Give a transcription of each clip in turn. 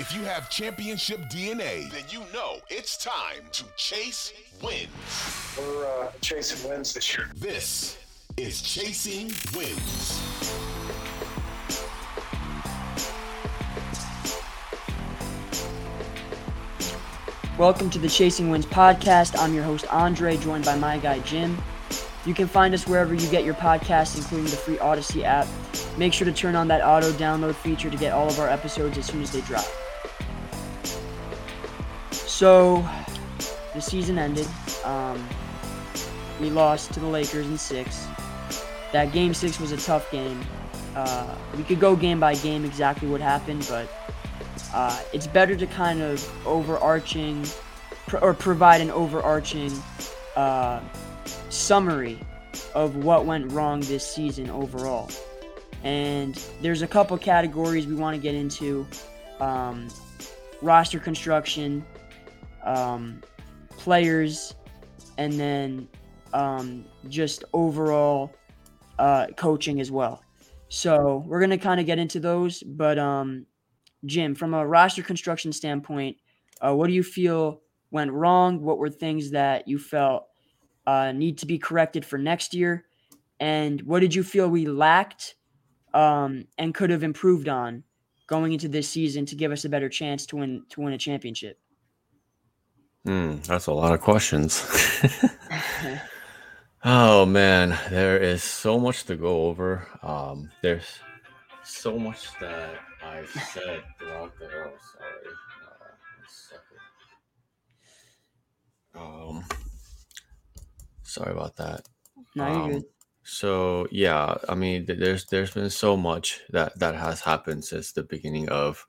If you have championship DNA, then you know it's time to chase wins. We're uh, chasing wins this year. This is Chasing Wins. Welcome to the Chasing Wins podcast. I'm your host, Andre, joined by my guy, Jim. You can find us wherever you get your podcasts, including the free Audacy app. Make sure to turn on that auto download feature to get all of our episodes as soon as they drop. So, the season ended. Um, we lost to the Lakers in six. That game six was a tough game. Uh, we could go game by game exactly what happened, but uh, it's better to kind of overarching pr- or provide an overarching uh, summary of what went wrong this season overall. And there's a couple categories we want to get into um, roster construction, um, players, and then um, just overall uh, coaching as well. So we're gonna kind of get into those, but um, Jim, from a roster construction standpoint, uh, what do you feel went wrong? What were things that you felt uh, need to be corrected for next year? And what did you feel we lacked um, and could have improved on going into this season to give us a better chance to win to win a championship? Mm, that's a lot of questions. oh man, there is so much to go over. Um, there's so much that I've said throughout the. Oh, sorry. Uh, um, sorry about that. No, Um, good. so yeah, I mean, th- there's there's been so much that that has happened since the beginning of,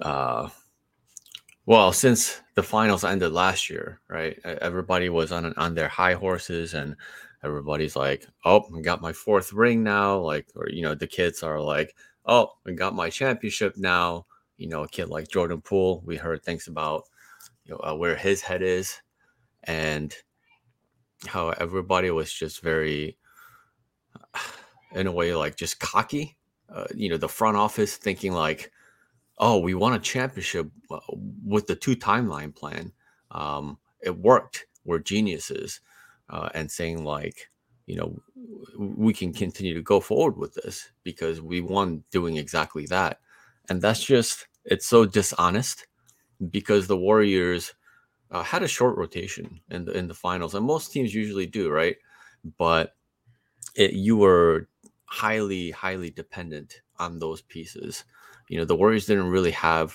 uh, well, since the finals ended last year, right? Everybody was on on their high horses, and everybody's like, "Oh, I got my fourth ring now." Like, or you know, the kids are like, "Oh, I got my championship now." You know, a kid like Jordan Poole, we heard things about, you know, uh, where his head is, and how everybody was just very in a way like just cocky uh, you know the front office thinking like oh we won a championship uh, with the two timeline plan. Um, it worked. We're geniuses uh, and saying like you know we can continue to go forward with this because we won doing exactly that. And that's just it's so dishonest because the warriors uh, had a short rotation in the in the finals and most teams usually do right? But it, you were highly highly dependent on those pieces you know the warriors didn't really have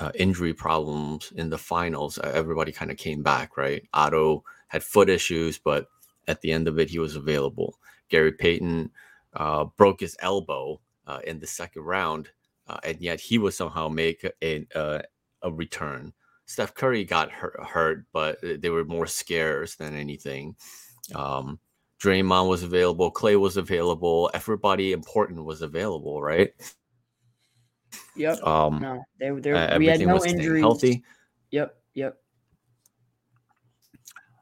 uh, injury problems in the finals. Everybody kind of came back right? Otto had foot issues but at the end of it he was available. Gary payton uh, broke his elbow uh, in the second round uh, and yet he would somehow make a, a, a return. Steph curry got hurt, hurt but they were more scares than anything. Um, Draymond was available, Klay was available, everybody important was available, right? Yep. Um, No, they, they, uh, we had no injuries. healthy, Yep. Yep.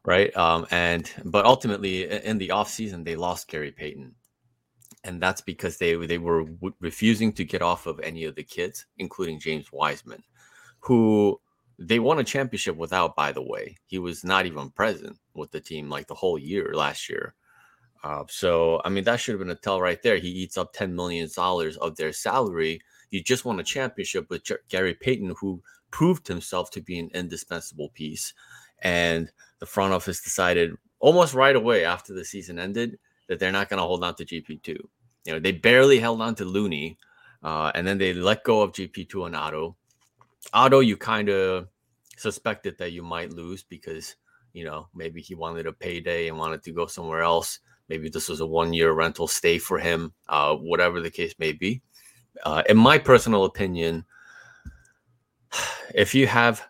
right? Um, and but ultimately in the offseason, they lost Gary Payton. And that's because they they were w- refusing to get off of any of the kids, including James Wiseman, who they won a championship without, by the way. He was not even present with the team like the whole year last year. Uh, so I mean that should have been a tell right there. He eats up ten million dollars of their salary. You just won a championship with Gary Payton, who proved himself to be an indispensable piece. And the front office decided almost right away after the season ended that they're not going to hold on to GP2. You know, they barely held on to Looney, uh, and then they let go of GP2 and Otto. Otto, you kind of suspected that you might lose because you know maybe he wanted a payday and wanted to go somewhere else. Maybe this was a one-year rental stay for him. Uh, whatever the case may be. Uh, in my personal opinion, if you have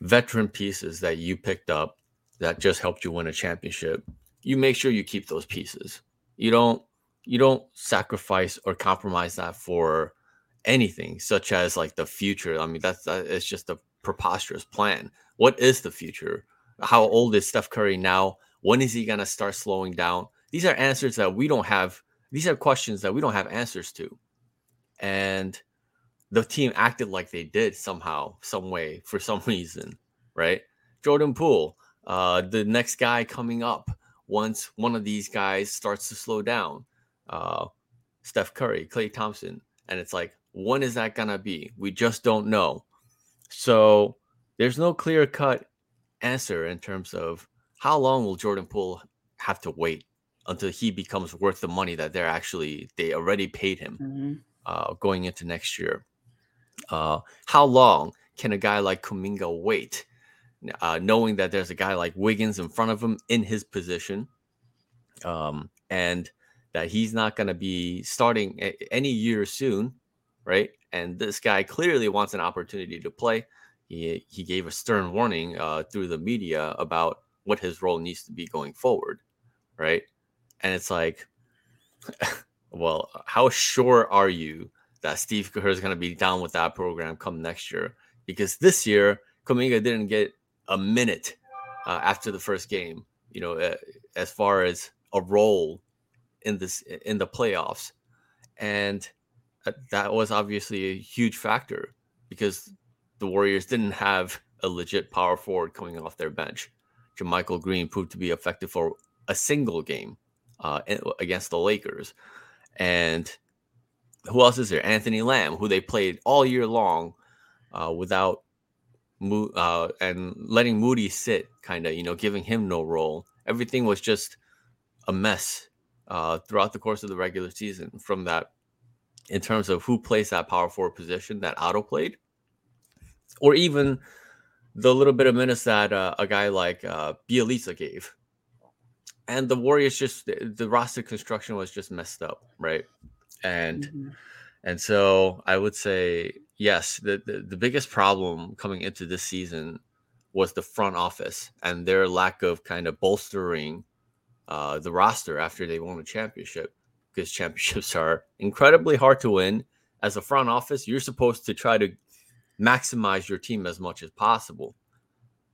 veteran pieces that you picked up that just helped you win a championship, you make sure you keep those pieces. You don't you don't sacrifice or compromise that for anything such as like the future. I mean that's that, it's just a preposterous plan. What is the future? How old is Steph Curry now? When is he going to start slowing down? These are answers that we don't have. These are questions that we don't have answers to. And the team acted like they did somehow, some way, for some reason, right? Jordan Poole, uh, the next guy coming up once one of these guys starts to slow down. Uh, Steph Curry, Klay Thompson. And it's like, when is that to be? We just don't know. So there's no clear cut answer in terms of how long will Jordan Poole have to wait until he becomes worth the money that they're actually they already paid him mm-hmm. Uh, going into next year. Uh, how long can a guy like Kuminga wait, uh, knowing that there's a guy like Wiggins in front of him in his position, um, and that he's not going to be starting a- any year soon, right? And this guy clearly wants an opportunity to play. He he gave a stern warning uh, through the media about what his role needs to be going forward, right? And it's like, well, how sure are you that Steve Kerr is going to be down with that program come next year? Because this year, Kuminga didn't get a minute uh, after the first game. You know, uh, as far as a role in this in the playoffs, and uh, that was obviously a huge factor because the Warriors didn't have a legit power forward coming off their bench. JaMychal Green proved to be effective for a single game uh, against the Lakers. And who else is there? Anthony Lamb, who they played all year long uh, without uh, and letting Moody sit, kind of, you know, giving him no role. Everything was just a mess uh, throughout the course of the regular season from that, in terms of who plays that power forward position that Otto played, or even the little bit of minutes that uh, a guy like uh, gave and the Warriors just the roster construction was just messed up, right? And mm-hmm. and so I would say yes, the, the the biggest problem coming into this season was the front office and their lack of kind of bolstering uh, the roster after they won a championship because championships are incredibly hard to win. As a front office, you're supposed to try to maximize your team as much as possible,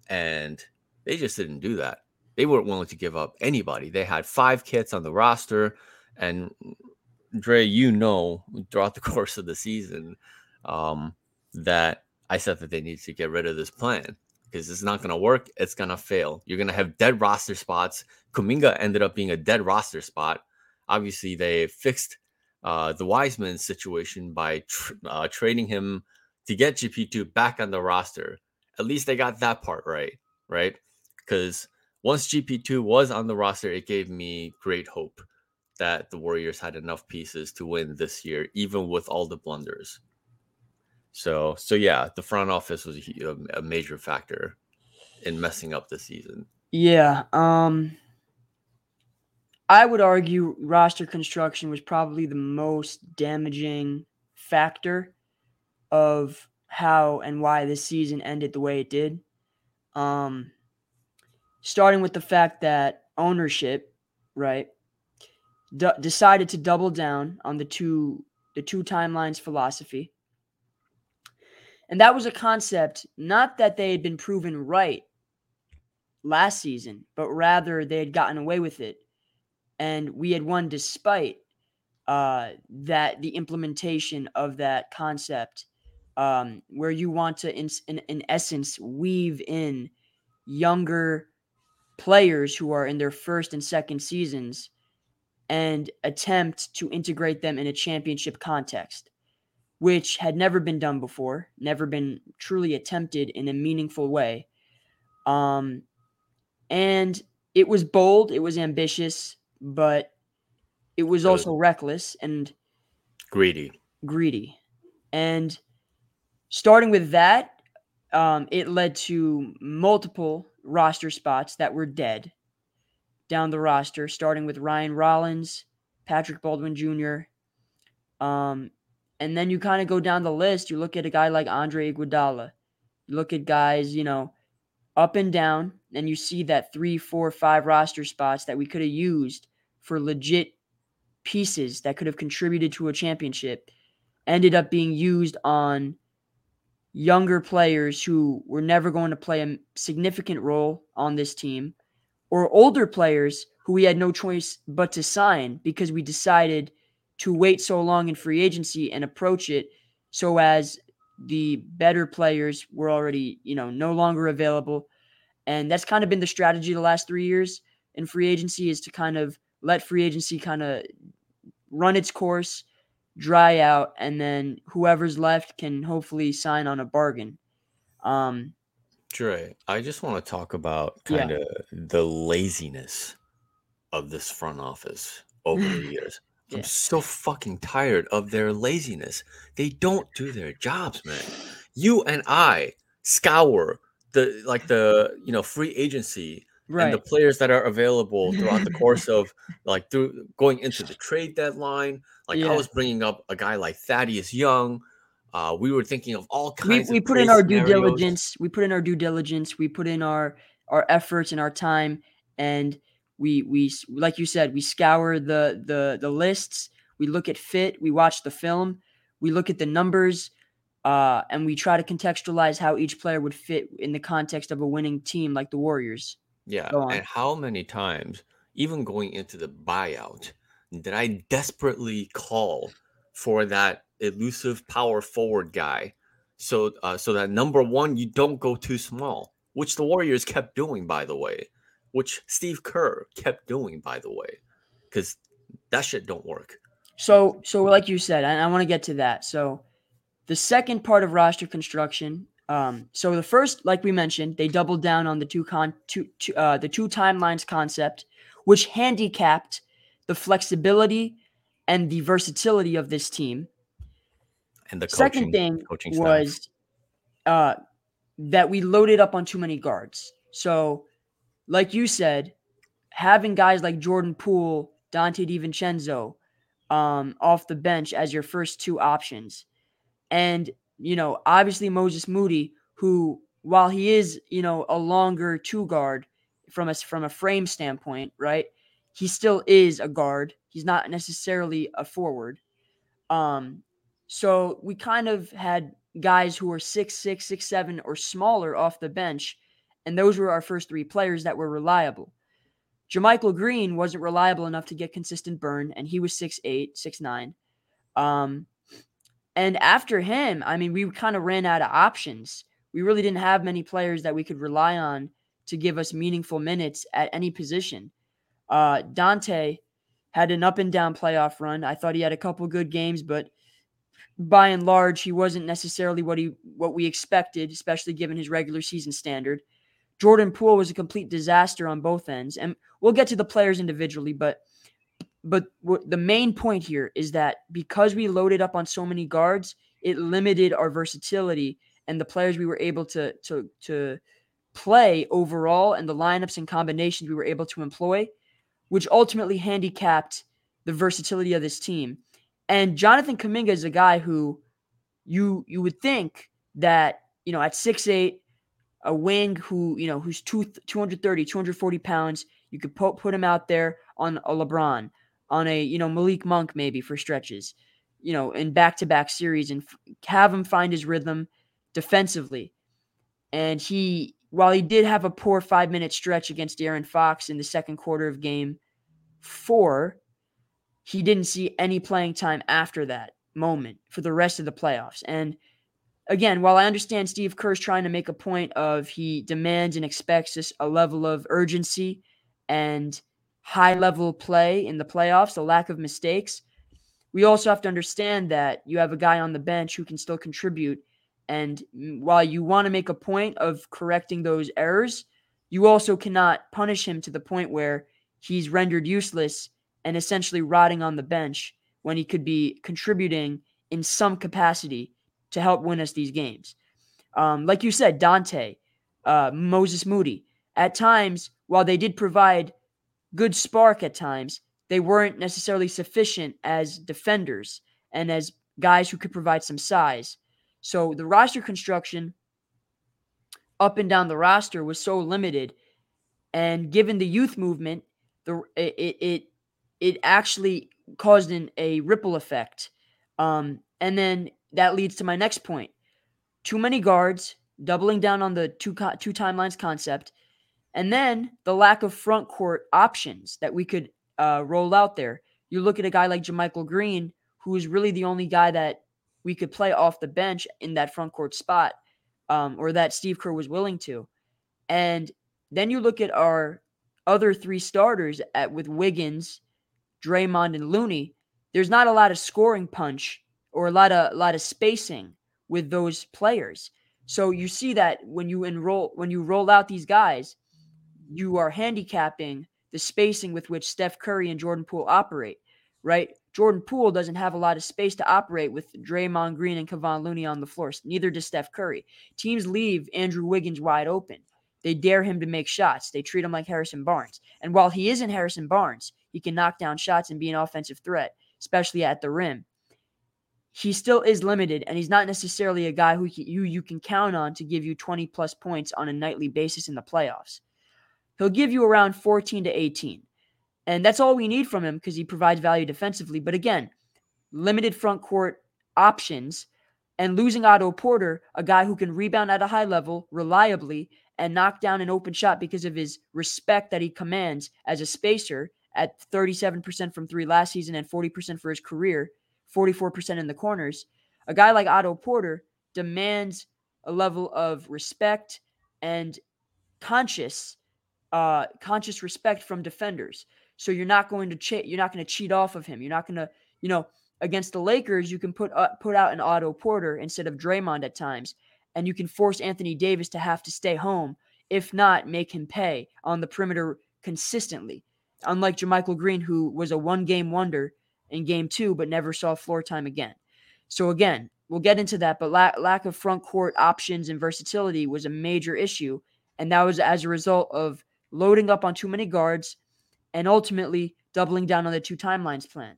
and they just didn't do that they weren't willing to give up anybody. They had five kits on the roster, and Dre, you know, throughout the course of the season, um, that I said that they need to get rid of this plan because it's not going to work. It's going to fail. You're going to have dead roster spots. Kuminga ended up being a dead roster spot. Obviously, they fixed uh, the Wiseman situation by tr- uh, trading him to get GP2 back on the roster. At least they got that part right, right? Because once GP2 was on the roster, it gave me great hope that the Warriors had enough pieces to win this year, even with all the blunders. So, so yeah, the front office was a, a major factor in messing up the season. Yeah, um, I would argue roster construction was probably the most damaging factor of how and why this season ended the way it did. Um, starting with the fact that ownership, right, d- decided to double down on the two the two timelines philosophy. And that was a concept not that they had been proven right last season, but rather they had gotten away with it. And we had won despite uh, that the implementation of that concept, um, where you want to, in, in, in essence, weave in younger players who are in their first and second seasons and attempt to integrate them in a championship context. which had never been done before, never been truly attempted in a meaningful way. Um, and it was bold, it was ambitious, but it was also reckless and greedy. Greedy. And starting with that, um, it led to multiple roster spots that were dead down the roster, starting with Ryan Rollins, Patrick Baldwin Jr. Um, and then you kind of go down the list. You look at a guy like Andre Iguodala. You look at guys, you know, up and down, and you see that three, four, five roster spots that we could have used for legit pieces that could have contributed to a championship ended up being used on younger players who were never going to play a significant role on this team or older players who we had no choice but to sign because we decided to wait so long in free agency and approach it so as the better players were already, you know, no longer available. And that's kind of been the strategy the last three years in free agency is to kind of let free agency kind of run its course, dry out, and then whoever's left can hopefully sign on a bargain. Um, Dre, I just want to talk about kind of yeah. the laziness of this front office over the years. I'm so fucking tired of their laziness. They don't do their jobs, man. You and I scour the like the you know free agency right. and the players that are available throughout the course of like through going into the trade deadline. Like yeah. I was bringing up a guy like Thaddeus Young. Uh, we were thinking of all kinds. We, we put in our scenarios. due diligence. We put in our due diligence. We put in our our efforts and our time, and we we like you said, we scour the the the lists. We look at fit. We watch the film. We look at the numbers. Uh, and we try to contextualize how each player would fit in the context of a winning team like the Warriors. Yeah. And how many times, even going into the buyout, did I desperately call for that elusive power forward guy? So, uh, so that number one, you don't go too small, which the Warriors kept doing, by the way, which Steve Kerr kept doing, by the way, because that shit don't work. So, so like you said, I, I want to get to that. So, the second part of roster construction um, so the first, like we mentioned, they doubled down on the two con two, two uh, the two timelines concept, which handicapped the flexibility and the versatility of this team. And the coaching, second thing was uh, that we loaded up on too many guards. So, like you said, having guys like Jordan Poole, Donte DiVincenzo um, off the bench as your first two options, and you know, obviously Moses Moody, who while he is, you know, a longer two guard from a from a frame standpoint, right? He still is a guard. He's not necessarily a forward. Um, so we kind of had guys who were six six, six seven, or smaller off the bench, and those were our first three players that were reliable. JaMychal Green wasn't reliable enough to get consistent burn, and he was six eight, six nine. Um, and after him, I mean, we kind of ran out of options. We really didn't have many players that we could rely on to give us meaningful minutes at any position. Uh, Donte had an up and down playoff run. I thought he had a couple good games, but by and large, he wasn't necessarily what he what we expected, especially given his regular season standard. Jordan Poole was a complete disaster on both ends, and we'll get to the players individually, but but the main point here is that because we loaded up on so many guards, it limited our versatility and the players we were able to to to play overall and the lineups and combinations we were able to employ, which ultimately handicapped the versatility of this team. And Jonathan Kuminga is a guy who you you would think that, you know, at six eight, a wing who, you know, who's two, 230, 240 pounds, you could put, put him out there on a LeBron, on a you know Malik Monk maybe for stretches, you know, in back to back series and f- have him find his rhythm defensively. And he, while he did have a poor five minute stretch against Aaron Fox in the second quarter of game four, he didn't see any playing time after that moment for the rest of the playoffs. And again, while I understand Steve Kerr's trying to make a point of he demands and expects this a level of urgency and high level play in the playoffs, a lack of mistakes. we also have to understand that you have a guy on the bench who can still contribute. And while you want to make a point of correcting those errors, you also cannot punish him to the point where he's rendered useless and essentially rotting on the bench when he could be contributing in some capacity to help win us these games. Um, like you said, Donte, uh, Moses Moody, at times, while they did provide good spark at times, they weren't necessarily sufficient as defenders and as guys who could provide some size. So the roster construction up and down the roster was so limited, and given the youth movement, the it it it actually caused an, a ripple effect. Um, and then that leads to my next point: too many guards, doubling down on the two co- two timelines concept, and then the lack of front court options that we could uh, roll out there. You look at a guy like JaMychal Green, who is really the only guy that we could play off the bench in that front court spot, um, or that Steve Kerr was willing to. And then you look at our other three starters at with Wiggins, Draymond, and Looney. There's not a lot of scoring punch or a lot of a lot of spacing with those players. So you see that when you enroll when you roll out these guys, you are handicapping the spacing with which Steph Curry and Jordan Poole operate, right? Jordan Poole doesn't have a lot of space to operate with Draymond Green and Kevon Looney on the floor. Neither does Steph Curry. Teams leave Andrew Wiggins wide open. They dare him to make shots. They treat him like Harrison Barnes. And while he isn't Harrison Barnes, he can knock down shots and be an offensive threat, especially at the rim. He still is limited, and he's not necessarily a guy who you, you can count on to give you 20 plus points on a nightly basis in the playoffs. He'll give you around 14 to 18. And that's all we need from him because he provides value defensively. But again, limited front court options and losing Otto Porter, a guy who can rebound at a high level reliably and knock down an open shot because of his respect that he commands as a spacer at 37% from three last season and 40% for his career, 44% in the corners. A guy like Otto Porter demands a level of respect and conscious uh, conscious respect from defenders. So you're not going to cheat. You're not going to cheat off of him. You're not going to, you know, against the Lakers, you can put uh, put out an Otto Porter instead of Draymond at times, and you can force Anthony Davis to have to stay home. If not, make him pay on the perimeter consistently. Unlike JaMychal Green, who was a one game wonder in game two, but never saw floor time again. So again, we'll get into that, but la- lack of front court options and versatility was a major issue, and that was as a result of loading up on too many guards, and ultimately doubling down on the two timelines plan.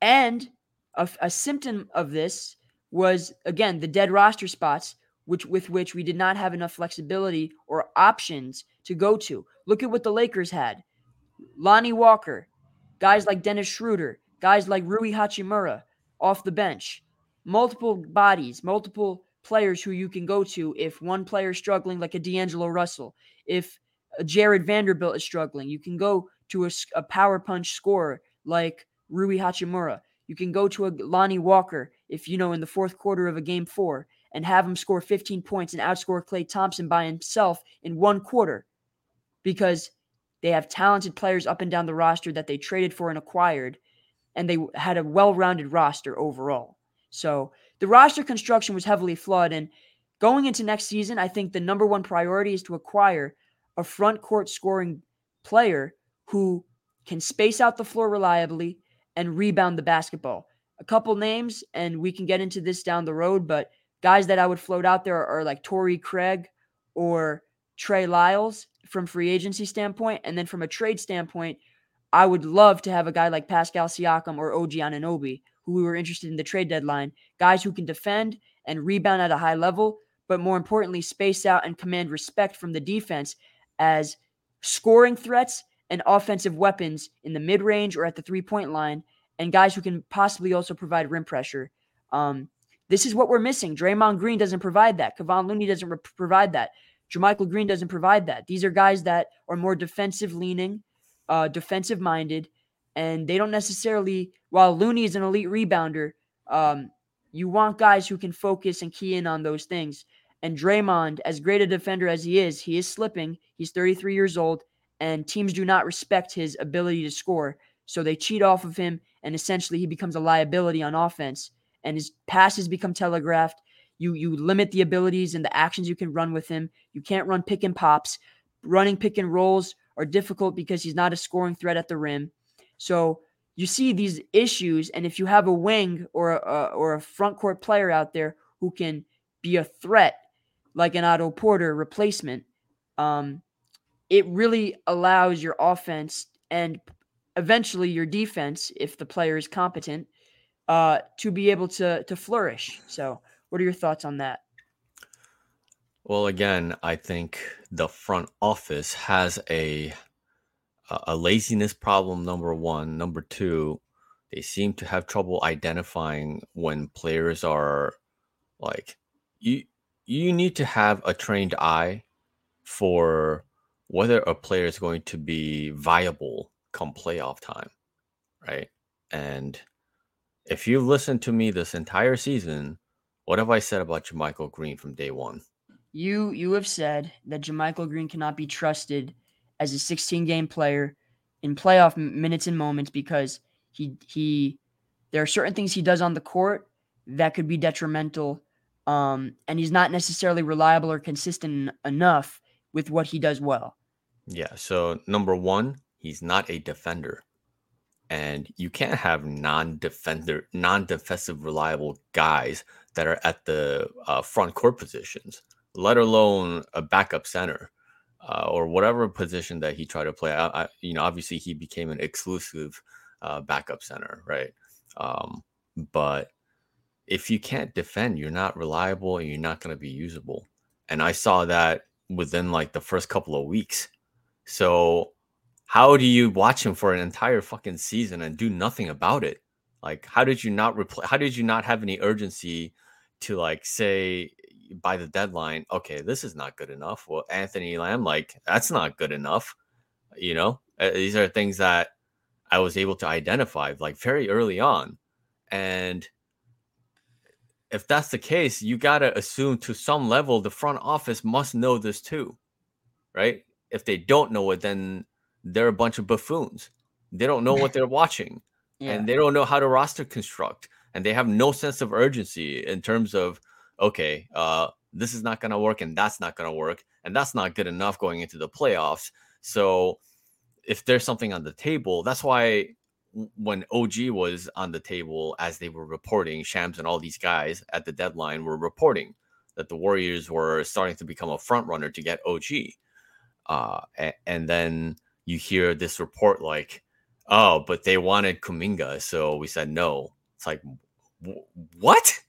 And a, a symptom of this was again the dead roster spots, which with which we did not have enough flexibility or options to go to. Look at what the Lakers had: Lonnie Walker, guys like Dennis Schroeder, guys like Rui Hachimura off the bench, multiple bodies, multiple players who you can go to if one player is struggling, like a D'Angelo Russell, if uh, Jarred Vanderbilt is struggling, you can go to a, a power punch scorer like Rui Hachimura. You can go to a Lonnie Walker if you know in the fourth quarter of a game four and have him score 15 points and outscore Klay Thompson by himself in one quarter because they have talented players up and down the roster that they traded for and acquired, and they had a well rounded roster overall. So the roster construction was heavily flawed. And going into next season, I think the number one priority is to acquire a front court scoring player who can space out the floor reliably and rebound the basketball. A couple names, and we can get into this down the road, but guys that I would float out there are, like Torrey Craig or Trey Lyles from free agency standpoint. And then from a trade standpoint, I would love to have a guy like Pascal Siakam or OG Anunoby, who we were interested in the trade deadline, guys who can defend and rebound at a high level, but more importantly, space out and command respect from the defense as scoring threats and offensive weapons in the mid range or at the three point line, and guys who can possibly also provide rim pressure. Um, this is what we're missing. Draymond Green doesn't provide that. Kevon Looney doesn't re- provide that. JaMychal Green doesn't provide that. These are guys that are more defensive leaning, uh, defensive minded, and they don't necessarily. While Looney is an elite rebounder, um, you want guys who can focus and key in on those things. And Draymond, as great a defender as he is, he is slipping. He's 33 years old, and teams do not respect his ability to score. So they cheat off of him, and essentially he becomes a liability on offense, and his passes become telegraphed. You you limit the abilities and the actions you can run with him. You can't run pick and pops. Running pick and rolls are difficult because he's not a scoring threat at the rim. So you see these issues, and if you have a wing or a, or a front court player out there who can be a threat, like an Otto Porter replacement, um, it really allows your offense and eventually your defense, if the player is competent, uh, to be able to to flourish. So, what are your thoughts on that? Well, again, I think the front office has a a laziness problem number 1, number 2, they seem to have trouble identifying when players are like you you need to have a trained eye for whether a player is going to be viable come playoff time, right? And if you listen to me this entire season, what have I said about JaMychal Green from day one? You you have said that JaMychal Green cannot be trusted as a 16 game player in playoff minutes and moments because he he there are certain things he does on the court that could be detrimental um, and he's not necessarily reliable or consistent enough with what he does well. Yeah. So number one, he's not a defender, and you can't have non-defender, non-defensive, reliable guys that are at the uh, front court positions, let alone a backup center uh, or whatever position that he tried to play. I, I, you know, obviously he became an exclusive uh, backup center, right? Um, but if you can't defend, you're not reliable and you're not going to be usable. And I saw that within like the first couple of weeks. So how do you watch him for an entire fucking season and do nothing about it? Like, how did you not reply? How did you not have any urgency to like say by the deadline, okay, this is not good enough? Well, Anthony Lamb, like, that's not good enough. You know, uh, these are things that I was able to identify like very early on. And if that's the case, you got to assume to some level the front office must know this too, right? If they don't know it, then they're a bunch of buffoons. They don't know what they're watching yeah. and they don't know how to roster construct and they have no sense of urgency in terms of, okay, uh, this is not going to work and that's not going to work and that's not good enough going into the playoffs. So if there's something on the table, that's why when OG was on the table as they were reporting, Shams and all these guys at the deadline were reporting that the Warriors were starting to become a front runner to get OG. Uh, and, and then you hear this report like, oh, but they wanted Kuminga, so we said no. It's like, what?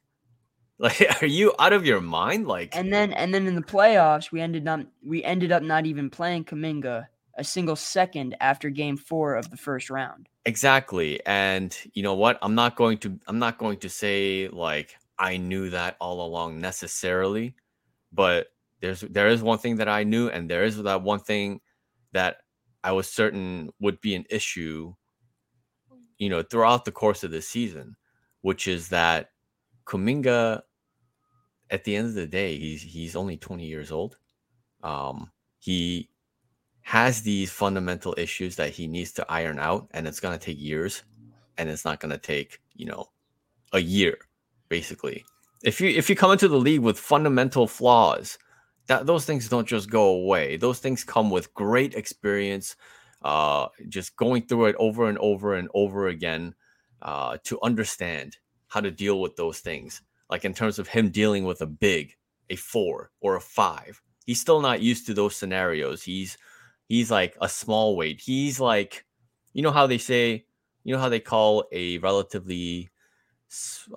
Like, are you out of your mind? Like, and then and then in the playoffs, we ended up we ended up not even playing Kuminga a single second after game four of the first round. Exactly. And you know what? I'm not going to I'm not going to say like I knew that all along necessarily, but there's there is one thing that I knew, and there is that one thing that I was certain would be an issue, you know, throughout the course of the season, which is that Kuminga at the end of the day, he's he's only 20 years old. Um, he has these fundamental issues that he needs to iron out and it's going to take years and it's not going to take you know a year basically. If you if you come into the league with fundamental flaws that those things don't just go away. Those things come with great experience uh just going through it over and over and over again uh to understand how to deal with those things. Like in terms of him dealing with a big a four or a five he's still not used to those scenarios. He's he's like a small weight. He's like, you know how they say, you know how they call a relatively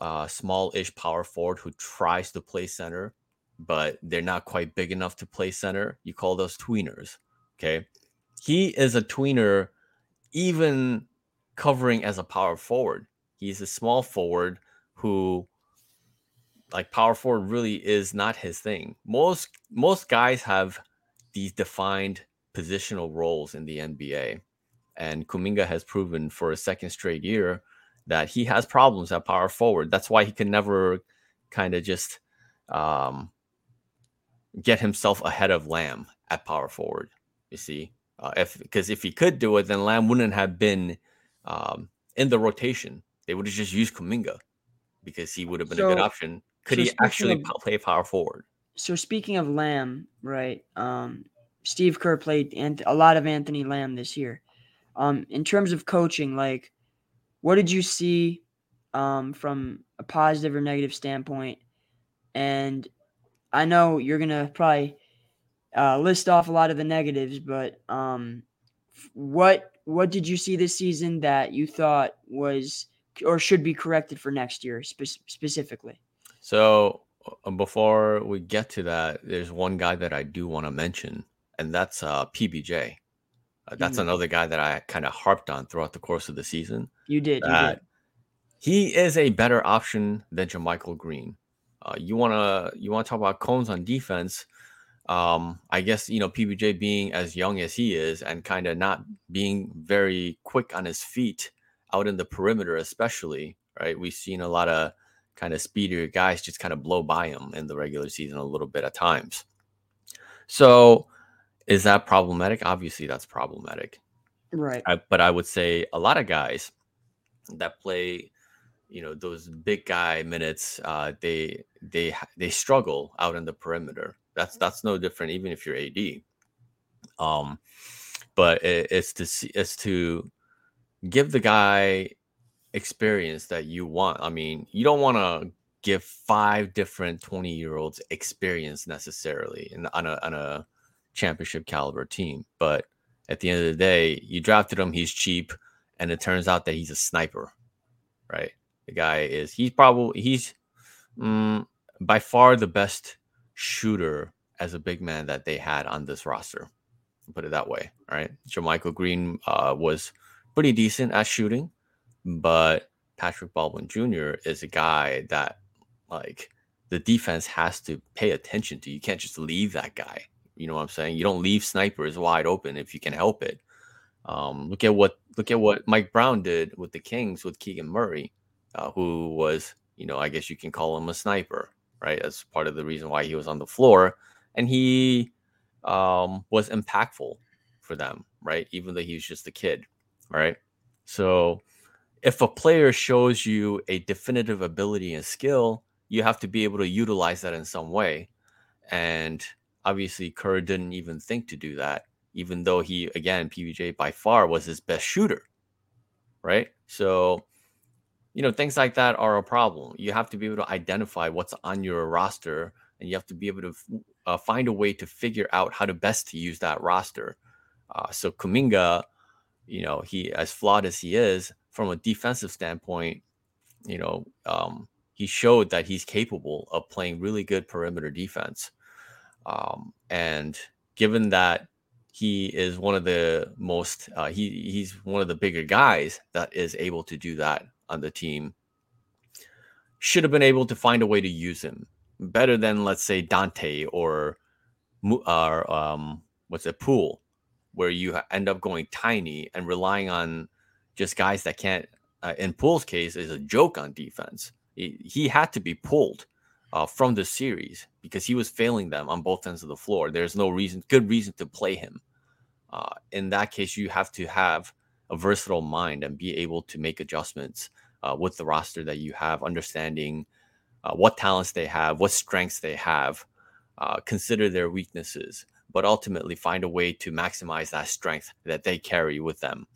uh, small-ish power forward who tries to play center, but they're not quite big enough to play center. You call those tweeners. Okay, he is a tweener, even covering as a power forward. He's a small forward who like power forward really is not his thing. Most most guys have these defined positional roles in the NBA. And Kuminga has proven for a second straight year that he has problems at power forward. That's why he can never kind of just um, get himself ahead of Lamb at power forward. You see, uh, if because if he could do it, then Lamb wouldn't have been um, in the rotation, they would have just used Kuminga because he would have been so, a good option. Could so he actually of, play power forward? So speaking of Lamb, right? Um, Steve Kerr played and a lot of Anthony Lamb this year. Um, in terms of coaching, like, what did you see um, from a positive or negative standpoint? And I know you're gonna probably uh, list off a lot of the negatives, but um, what what did you see this season that you thought was or should be corrected for next year spe- specifically? So uh, before we get to that, there's one guy that I do want to mention, and that's uh, PBJ. Uh, that's mm. another guy that I kind of harped on throughout the course of the season. You did. You did. He is a better option than JaMychal Green. Uh, you wanna you wanna talk about cones on defense? Um, I guess you know PBJ being as young as he is and kind of not being very quick on his feet out in the perimeter, especially right. We've seen a lot of kind of speedier guys just kind of blow by him in the regular season a little bit at times. So, is that problematic? Obviously, that's problematic. Right. I, but I would say a lot of guys that play you know those big guy minutes uh they they they struggle out in the perimeter that's that's no different even if you're AD um but it, it's to see it's to give the guy experience that you want i mean you don't want to give five different 20 year olds experience necessarily in, on a on a championship caliber team but at the end of the day you drafted him he's cheap and it turns out that he's a sniper right the guy is he's probably he's mm, by far the best shooter as a big man that they had on this roster. Put it that way, right? JaMychal Green uh, was pretty decent at shooting, but Patrick Baldwin Jr. is a guy that like the defense has to pay attention to. You can't just leave that guy. You know what I'm saying? You don't leave snipers wide open if you can help it. Um, look at what look at what Mike Brown did with the Kings with Keegan Murray uh, who was, you know, I guess you can call him a sniper, right? As part of the reason why he was on the floor. And he um, was impactful for them, right? Even though he was just a kid, right? So if a player shows you a definitive ability and skill, you have to be able to utilize that in some way. And obviously, Kerr didn't even think to do that, even though he, again, PBJ by far was his best shooter, right? So you know things like that are a problem. You have to be able to identify what's on your roster and you have to be able to uh, find a way to figure out how to best to use that roster. Uh, so kuminga you know he as flawed as he is from a defensive standpoint you know um, he showed that he's capable of playing really good perimeter defense um, and given that he is one of the most uh, he he's one of the bigger guys that is able to do that on the team should have been able to find a way to use him better than let's say Donte or or um, what's a pool where you end up going tiny and relying on just guys that can't. Uh, in Poole's case, is a joke on defense. He, he had to be pulled uh, from the series because he was failing them on both ends of the floor. There's no reason, good reason to play him. Uh, in that case, you have to have a versatile mind and be able to make adjustments uh, with the roster that you have, understanding uh, what talents they have, what strengths they have, uh, consider their weaknesses, but ultimately find a way to maximize that strength that they carry with them.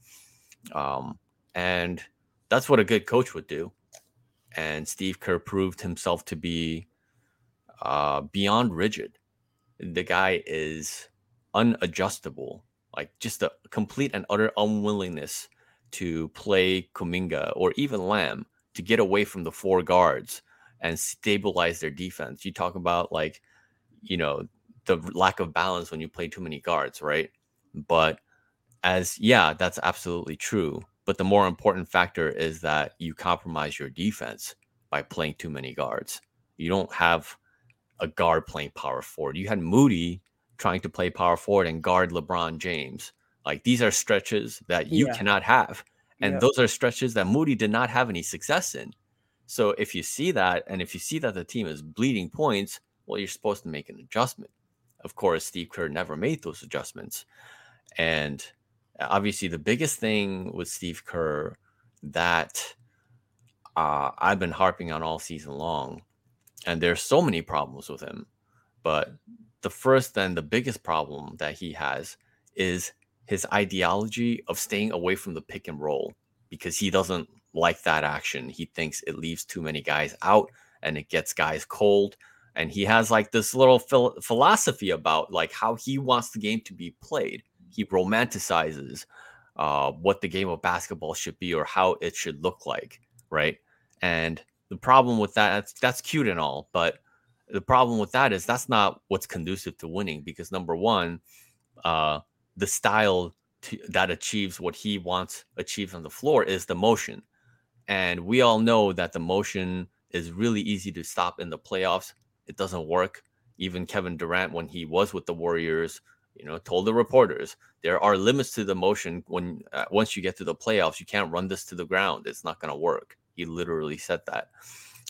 Um, and that's what a good coach would do. And Steve Kerr proved himself to be uh, beyond rigid. The guy is unadjustable like just a complete and utter unwillingness to play Kuminga or even Lamb to get away from the four guards and stabilize their defense. You talk about like, you know, the lack of balance when you play too many guards, right? But as yeah, that's absolutely true. But the more important factor is that you compromise your defense by playing too many guards. You don't have a guard playing power forward. You had Moody trying to play power forward and guard LeBron James. Like these are stretches that you yeah. cannot have. And those are stretches that Moody did not have any success in. So if you see that, and if you see that the team is bleeding points, well, you're supposed to make an adjustment. Of course, Steve Kerr never made those adjustments. And obviously, the biggest thing with Steve Kerr that uh, I've been harping on all season long. And there's so many problems with him. But the first and the biggest problem that he has is his ideology of staying away from the pick and roll because he doesn't like that action. He thinks it leaves too many guys out and it gets guys cold. And he has like this little phil- philosophy about like how he wants the game to be played. He romanticizes uh, what the game of basketball should be or how it should look like, right? And the problem with that, that's, that's cute and all, but the problem with that is that's not what's conducive to winning because number one, uh, the style to, that achieves what he wants achieved on the floor is the motion. And we all know that the motion is really easy to stop in the playoffs. It doesn't work. Even Kevin Durant, when he was with the Warriors, you know, told the reporters there are limits to the motion. When uh, once you get to the playoffs, you can't run this to the ground. It's not going to work. He literally said that.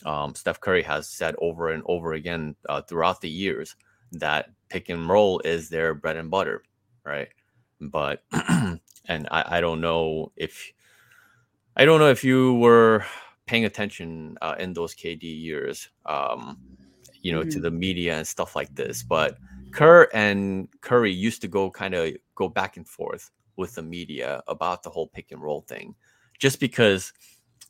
Um, Steph Curry has said over and over again uh, throughout the years that pick and roll is their bread and butter, right? But and I, I don't know if I don't know if you were paying attention uh, in those KD years, um, you know, mm-hmm. to the media and stuff like this. But Kerr and Curry used to go kind of go back and forth with the media about the whole pick and roll thing, just because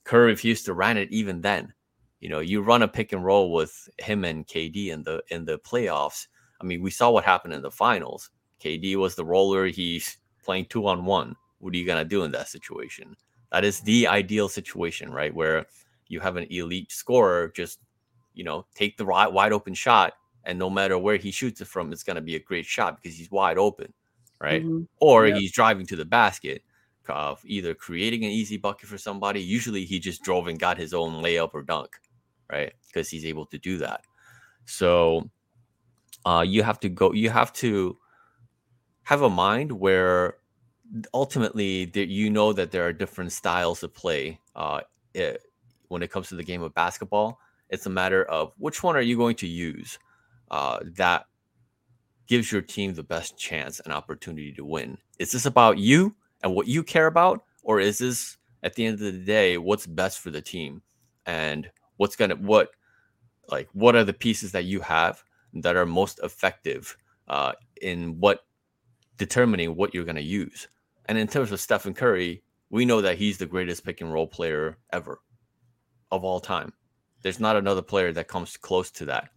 Kerr refused to run it even then. You know, you run a pick and roll with him and KD in the in the playoffs. I mean, we saw what happened in the finals. KD was the roller. He's playing two on one. What are you gonna do in that situation? That is the ideal situation, right? Where you have an elite scorer just, you know, take the wide open shot, and no matter where he shoots it from, it's gonna be a great shot because he's wide open, right? Mm-hmm. Or yep. he's driving to the basket, of either creating an easy bucket for somebody. Usually, he just drove and got his own layup or dunk, right? Because he's able to do that. So, uh, you have to go. You have to have a mind where ultimately that you know that there are different styles of play uh, it, when it comes to the game of basketball. It's a matter of which one are you going to use uh, that gives your team the best chance and opportunity to win. Is this about you and what you care about, or is this at the end of the day what's best for the team and what's gonna what like what are the pieces that you have that are most effective uh, in what determining what you're to use and in terms of Stephen Curry, we know that he's the greatest pick and roll player ever of all time. There's not another player that comes close to that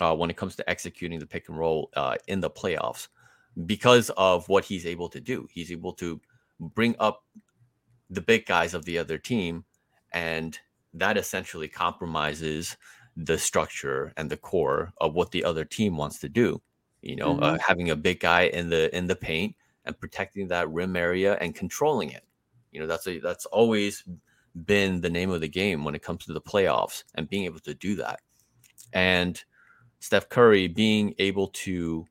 uh, when it comes to executing the pick and roll uh, in the playoffs because of what he's able to do. He's able to bring up the big guys of the other team, and that essentially compromises the structure and the core of what the other team wants to do. You know, uh, mm-hmm. uh, having a big guy in the in the paint and protecting that rim area and controlling it. You know, that's a that's always been the name of the game when it comes to the playoffs and being able to do that. And Steph Curry being able to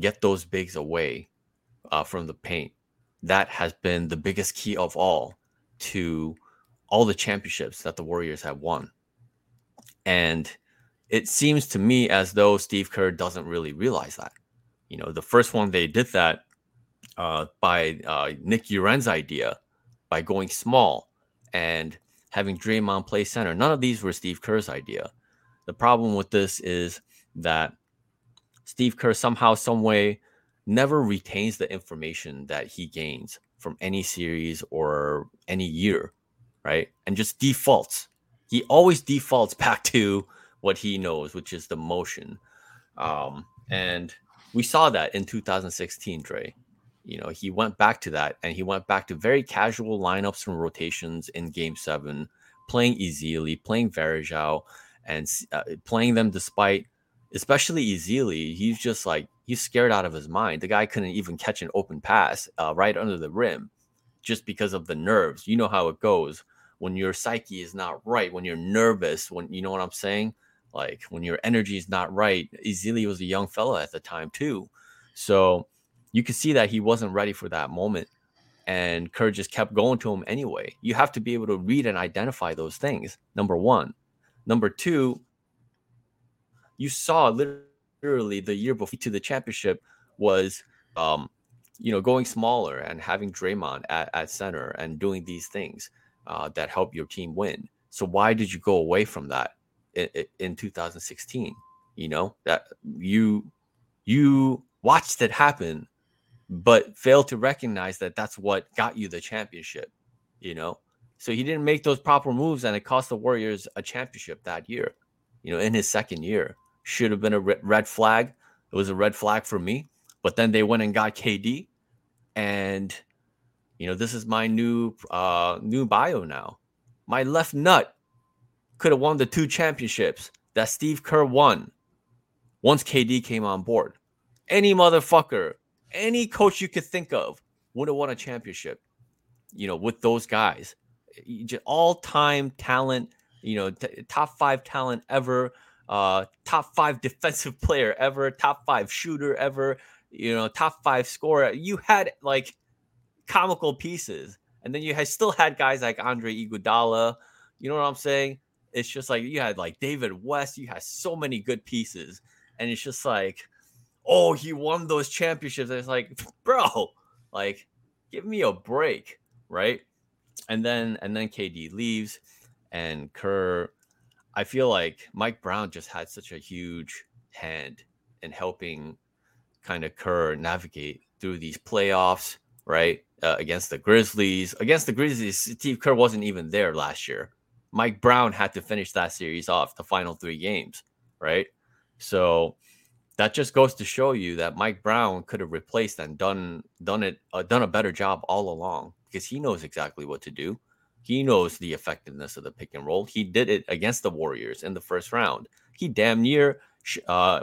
get those bigs away uh, from the paint, that has been the biggest key of all to all the championships that the Warriors have won. And it seems to me as though Steve Kerr doesn't really realize that. You know, the first one they did that uh, by uh, Nick U'Ren's idea by going small and having Draymond play center. None of these were Steve Kerr's idea. The problem with this is that Steve Kerr somehow, some way, never retains the information that he gains from any series or any year, right? And just defaults. He always defaults back to what he knows, which is the motion. Um, and we saw that in 2016, Dre you know, he went back to that and he went back to very casual lineups and rotations in game seven, playing Ezeli, playing Varejao, and uh, playing them despite, especially Ezeli, he's just like, he's scared out of his mind. The guy couldn't even catch an open pass uh, right under the rim just because of the nerves. You know how it goes when your psyche is not right, when you're nervous, when you know what I'm saying? Like when your energy is not right. Ezeli was a young fella at the time, too. So, you could see that he wasn't ready for that moment. And Kerr just kept going to him anyway. You have to be able to read and identify those things. Number one. Number two, you saw literally the year before to the championship was um, you know, going smaller and having Draymond at, at center and doing these things. uh, that help your team win. So why did you go away from that in, in 2016? You know that you you watched it happen, but failed to recognize that that's what got you the championship. You know, so he didn't make those proper moves, and it cost the Warriors a championship that year. You know, in his second year, should have been a red flag. It was a red flag for me. But then they went and got KD, and you know this is my new uh new bio now. My left nut could have won the two championships that Steve Kerr won once KD came on board. Any motherfucker, any coach you could think of would have won a championship. You know, with those guys, all time talent. You know, t- top five talent ever uh, top five defensive player ever, top five shooter ever, you know, top five scorer. You had like comical pieces, and then you had still had guys like Andre Iguodala. You know what I'm saying? It's just like you had like David West. You had so many good pieces, and it's just like, oh, he won those championships. And it's like, bro, like, give me a break, right? And then and then KD leaves, and Kerr I feel like Mike Brown just had such a huge hand in helping kind of Kerr navigate through these playoffs, right? Uh, against the Grizzlies. Against the Grizzlies, Steve Kerr wasn't even there last year. Mike Brown had to finish that series off the final three games, right? So that just goes to show you that Mike Brown could have replaced and done done it uh, done a better job all along because he knows exactly what to do. He knows the effectiveness of the pick and roll. He did it against the Warriors in the first round. He damn near uh,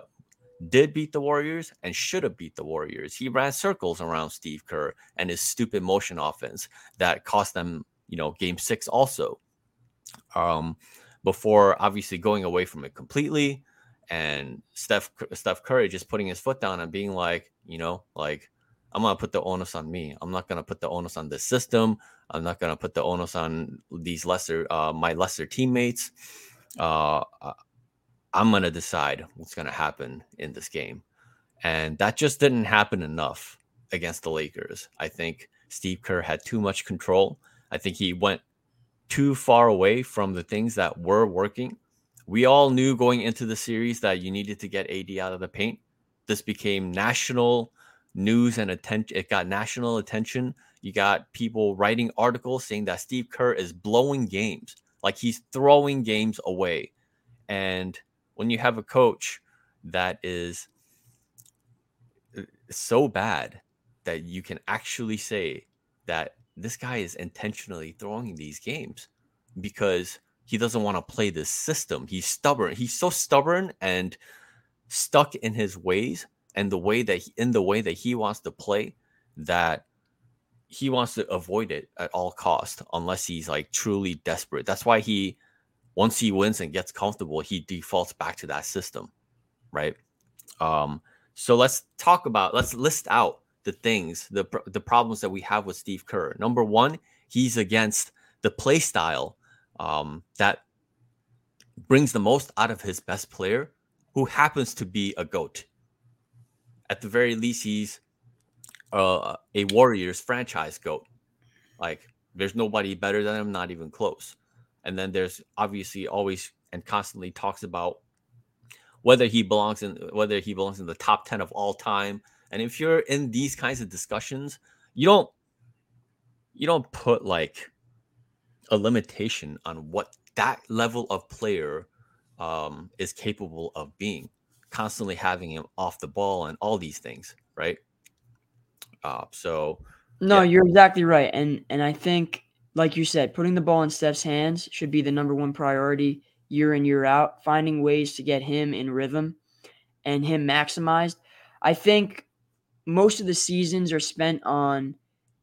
did beat the Warriors and should have beat the Warriors. He ran circles around Steve Kerr and his stupid motion offense that cost them, you know, game six also. Um, before obviously going away from it completely. And Steph Steph Curry just putting his foot down and being like, you know, like I'm gonna put the onus on me. I'm not gonna put the onus on the system. I'm not gonna put the onus on these lesser, uh, my lesser teammates. Uh, I'm gonna decide what's gonna happen in this game, and that just didn't happen enough against the Lakers. I think Steve Kerr had too much control. I think he went too far away from the things that were working. We all knew going into the series that you needed to get AD out of the paint. This became national news and attention. It got national attention. You got people writing articles saying that Steve Kerr is blowing games, like he's throwing games away. And when you have a coach that is uh, so bad that you can actually say that this guy is intentionally throwing these games because he doesn't want to play this system. He's stubborn. He's so stubborn and stuck in his ways and the way that he, in the way that he wants to play that he wants to avoid it at all cost unless he's like truly desperate. That's why he once he wins and gets comfortable he defaults back to that system right? Um so let's talk about let's list out the things the the problems that we have with Steve Kerr. Number 1 he's against the play style um that brings the most out of his best player who happens to be a goat at the very least, he's uh, a Warriors franchise goat. Like, there's nobody better than him, not even close. And then there's obviously always and constantly talks about whether he belongs in whether he belongs in the top 10 of all time. And if you're in these kinds of discussions, you don't you don't put like a limitation on what that level of player um, is capable of being constantly having him off the ball and all these things, right? Uh, so no, yeah. you're exactly right, and and I think, like you said, putting the ball in Steph's hands should be the number one priority year in year out. Finding ways to get him in rhythm and him maximized. I think most of the seasons are spent on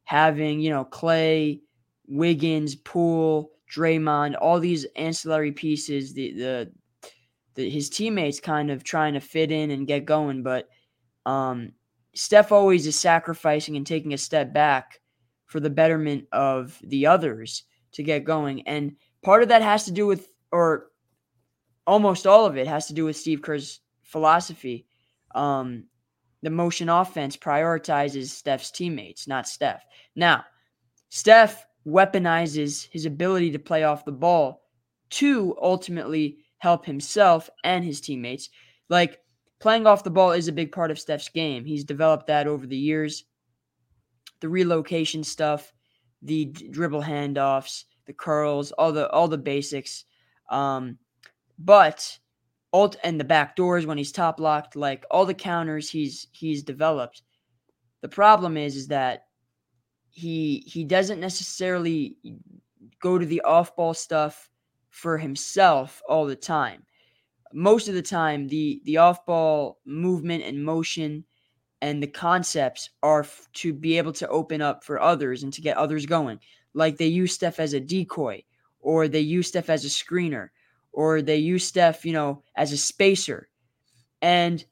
having you know Klay, Wiggins, Poole, Draymond, all these ancillary pieces, the the the, his teammates kind of trying to fit in and get going, but um, Steph always is sacrificing and taking a step back for the betterment of the others to get going. And part of that has to do with, or almost all of it has to do with Steve Kerr's philosophy. Um, the motion offense prioritizes Steph's teammates, not Steph. Now, Steph weaponizes his ability to play off the ball to ultimately help himself and his teammates. Like playing off the ball is a big part of Steph's game. He's developed that over the years. The relocation stuff, the dribble handoffs, the curls, all the all the basics. Um, but alt and the back doors when he's top locked, like all the counters he's he's developed. The problem is is that he he doesn't necessarily go to the off ball stuff for himself all the time. Most of the time, the the off ball movement and motion and the concepts are f- to be able to open up for others and to get others going. Like they use Steph as a decoy, or they use Steph as a screener, or they use Steph, you know, as a spacer. And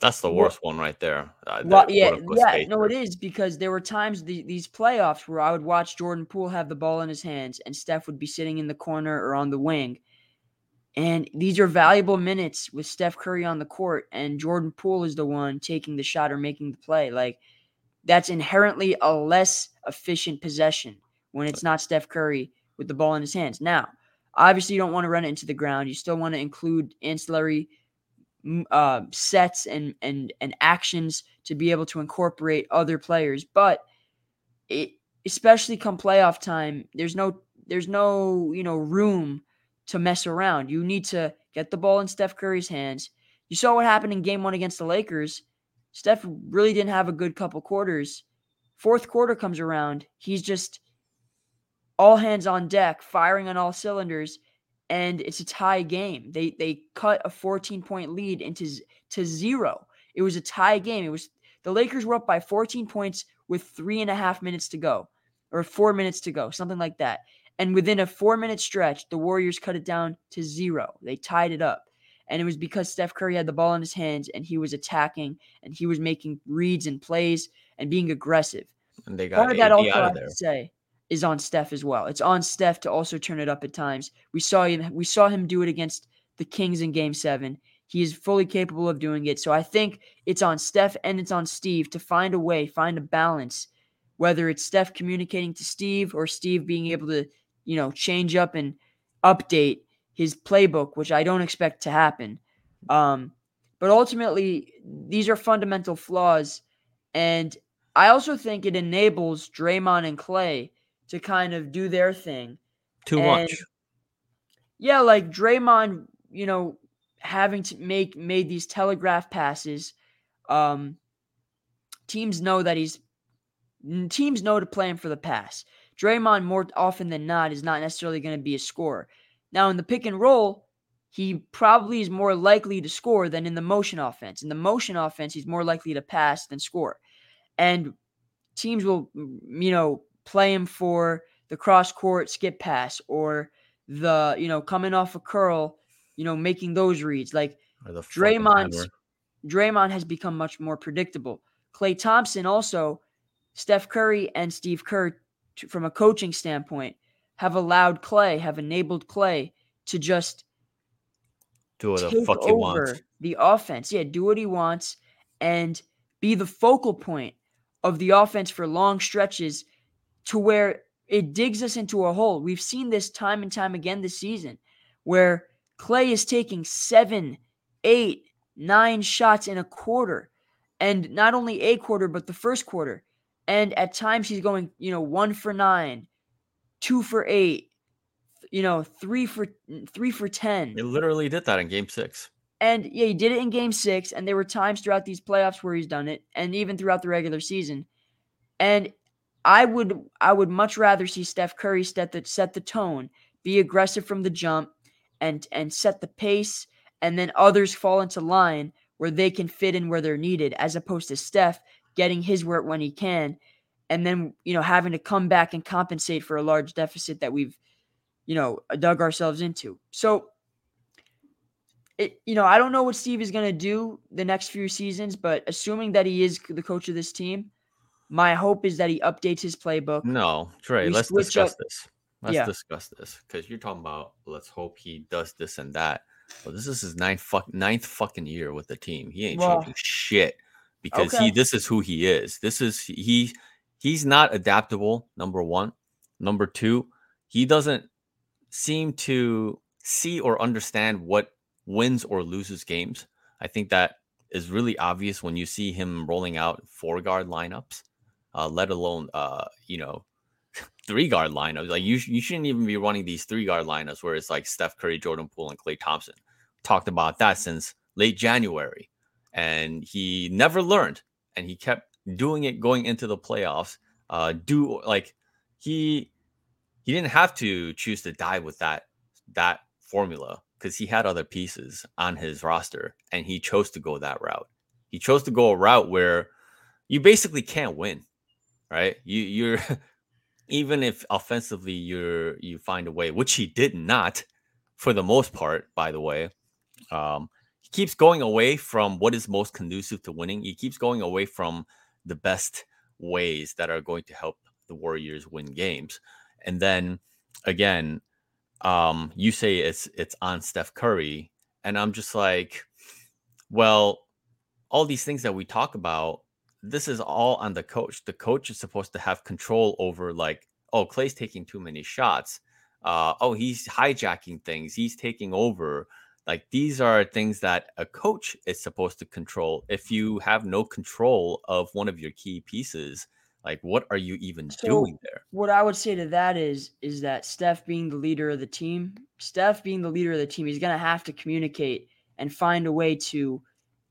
That's the worst one right there. Uh, well, yeah, yeah, no, it is because there were times the, these playoffs where I would watch Jordan Poole have the ball in his hands and Steph would be sitting in the corner or on the wing. And these are valuable minutes with Steph Curry on the court, and Jordan Poole is the one taking the shot or making the play. Like that's inherently a less efficient possession when it's not Steph Curry with the ball in his hands. Now, obviously, you don't want to run it into the ground. You still want to include ancillary uh, sets and and and actions to be able to incorporate other players. But it, especially come playoff time, there's no there's no you know room to mess around. You need to get the ball in Steph Curry's hands. You saw what happened in Game One against the Lakers. Steph really didn't have a good couple quarters. Fourth quarter comes around, he's just all hands on deck, firing on all cylinders, and it's a tie game. They they cut a 14 point lead into to zero. It was a tie game. It was the Lakers were up by 14 points with three and a half minutes to go, or four minutes to go, something like that. And within a four minute stretch, the Warriors cut it down to zero. They tied it up. And it was because Steph Curry had the ball in his hands and he was attacking and he was making reads and plays and being aggressive. and they got Part of that AD also, out I of have there. to say, is on Steph as well. It's on Steph to also turn it up at times. We saw him. We saw him do it against the Kings in Game Seven. He is fully capable of doing it. So I think it's on Steph and it's on Steve to find a way, find a balance. Whether it's Steph communicating to Steve or Steve being able to, you know, change up and update his playbook, which I don't expect to happen. Um, but ultimately, these are fundamental flaws, and I also think it enables Draymond and Klay to kind of do their thing. Too and- much. Yeah, like Draymond, you know, having to make made these telegraph passes. Um, teams know that he's teams know to play him for the pass. Draymond more often than not is not necessarily going to be a scorer. Now in the pick and roll, he probably is more likely to score than in the motion offense. In the motion offense, he's more likely to pass than score. And teams will, you know, play him for the cross court skip pass or the, you know, coming off a curl, you know, making those reads. Like Or the fucking Draymond's. Draymond has become much more predictable. Klay Thompson also, Steph Curry and Steve Kerr, from a coaching standpoint, have allowed Klay, have enabled Klay to just do what the fuck he wants. the offense. Yeah, do what he wants and be the focal point of the offense for long stretches to where it digs us into a hole. We've seen this time and time again this season where Klay is taking seven, eight, nine shots in a quarter. And not only a quarter, but the first quarter. And at times he's going, you know, one for nine, two for eight, you know, three for three for ten. He literally did that in Game Six. And yeah, he did it in game six. And there were times throughout these playoffs where he's done it, and even throughout the regular season. And I would I would much rather see Steph Curry set the set the tone, be aggressive from the jump, and and set the pace, and then others fall into line where they can fit in where they're needed, as opposed to Steph getting his work when he can, and then you know having to come back and compensate for a large deficit that we've you know dug ourselves into. So it, you know, I don't know what Steve is going to do the next few seasons, but assuming that he is the coach of this team, my hope is that he updates his playbook. No, Trey, We let's discuss up- this. Let's Yeah. discuss this because you're talking about let's hope he does this and that. Well, this is his ninth fuck ninth fucking year with the team. He ain't Well, changing shit because okay. he this is who he is. This is he he's not adaptable. Number one, Number two, he doesn't seem to see or understand what wins or loses games. I think that is really obvious when you see him rolling out four guard lineups, uh, let alone uh, you know three guard lineups. Like you, you shouldn't even be running these three guard lineups where it's like Steph Curry, Jordan Poole, and Klay Thompson. Talked about that since late January, and he never learned, and he kept doing it going into the playoffs. Uh, do like he he didn't have to choose to die with that that formula because he had other pieces on his roster and he chose to go that route. He chose to go a route where you basically can't win, right? You you're even if offensively you're you find a way, which he did not for the most part, by the way. Um, he keeps going away from what is most conducive to winning. He keeps going away from the best ways that are going to help the Warriors win games. And then again, um, you say it's it's on Steph Curry, and I'm just like, well, all these things that we talk about, this is all on the coach. The coach is supposed to have control over like, oh, Klay's taking too many shots. Uh, oh, he's hijacking things. He's taking over. Like these are things that a coach is supposed to control. If you have no control of one of your key pieces, like, what are you even So doing there? what I would say to that is is that Steph being the leader of the team, Steph being the leader of the team, he's gonna have to communicate and find a way to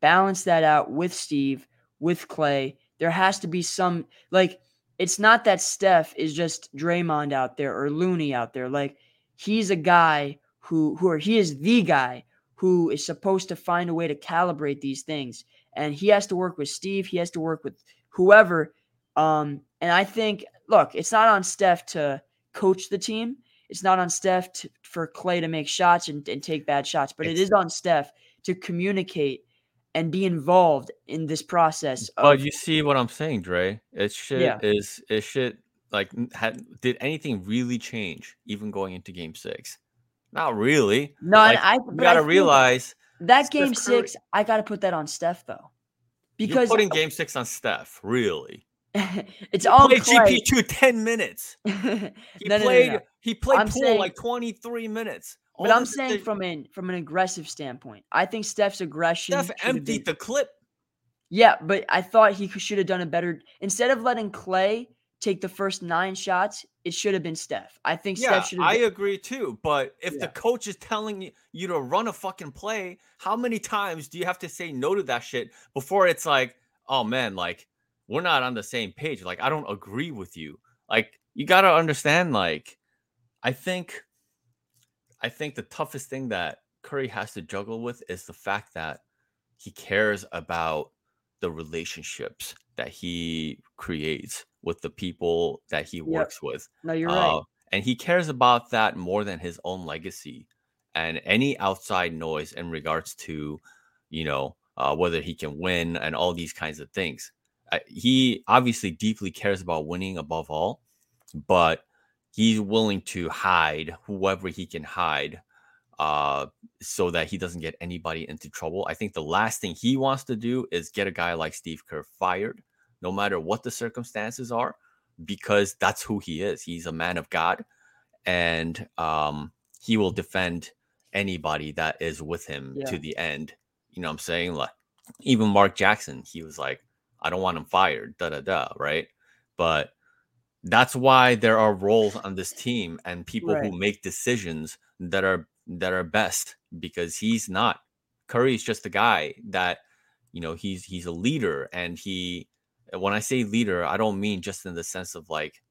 balance that out with Steve, with Klay. There has to be some like it's not that Steph is just Draymond out there or Looney out there. Like he's a guy who who or he is the guy who is supposed to find a way to calibrate these things. And he has to work with Steve, he has to work with whoever um, and I think, look, it's not on Steph to coach the team. It's not on Steph to, for Klay to make shots and, and take bad shots, but It's- it is on Steph to communicate and be involved in this process. But you see what I'm saying, Dre? It shit Yeah. is it shit like had did anything really change even going into game six? Not really. no, like, I, gotta realize that Steph game Curry- six, I got to put that on Steph though, you're because putting game six on Steph, really. it's He on played Klay. GP2 10 minutes. He No, no, no, played no. he played I'm Poole saying- like 23 minutes. But I'm saying from an from an aggressive standpoint, I think Steph's aggression. Steph emptied been- the clip. Yeah, but I thought he should have done a better. Instead of letting Klay take the first nine shots, it should have been Steph. I think Yeah, Steph should have. I agree too. But if the coach is telling you, you to run a fucking play, how many times do you have to say no to that shit before it's like, oh man, like we're not on the same page. Like I don't agree with you. Like you gotta understand. Like I think, I think the toughest thing that Curry has to juggle with is the fact that he cares about the relationships that he creates with the people that he works with. no, you're right. Uh, and he cares about that more than his own legacy and any outside noise in regards to, you know, uh, whether he can win and all these kinds of things. Uh, he obviously deeply cares about winning above all, but he's willing to hide whoever he can hide uh, so that he doesn't get anybody into trouble. I think the last thing he wants to do is get a guy like Steve Kerr fired, no matter what the circumstances are because that's who he is. He's a man of God, and um, he will defend anybody that is with him to the end. You know what I'm saying? Like even Mark Jackson, he was like, I don't want him fired, da da da, right? But that's why there are roles on this team and people Right. who make decisions that are that are best because he's not Curry is just a guy that you know he's he's a leader and he when I say leader, I don't mean just in the sense of like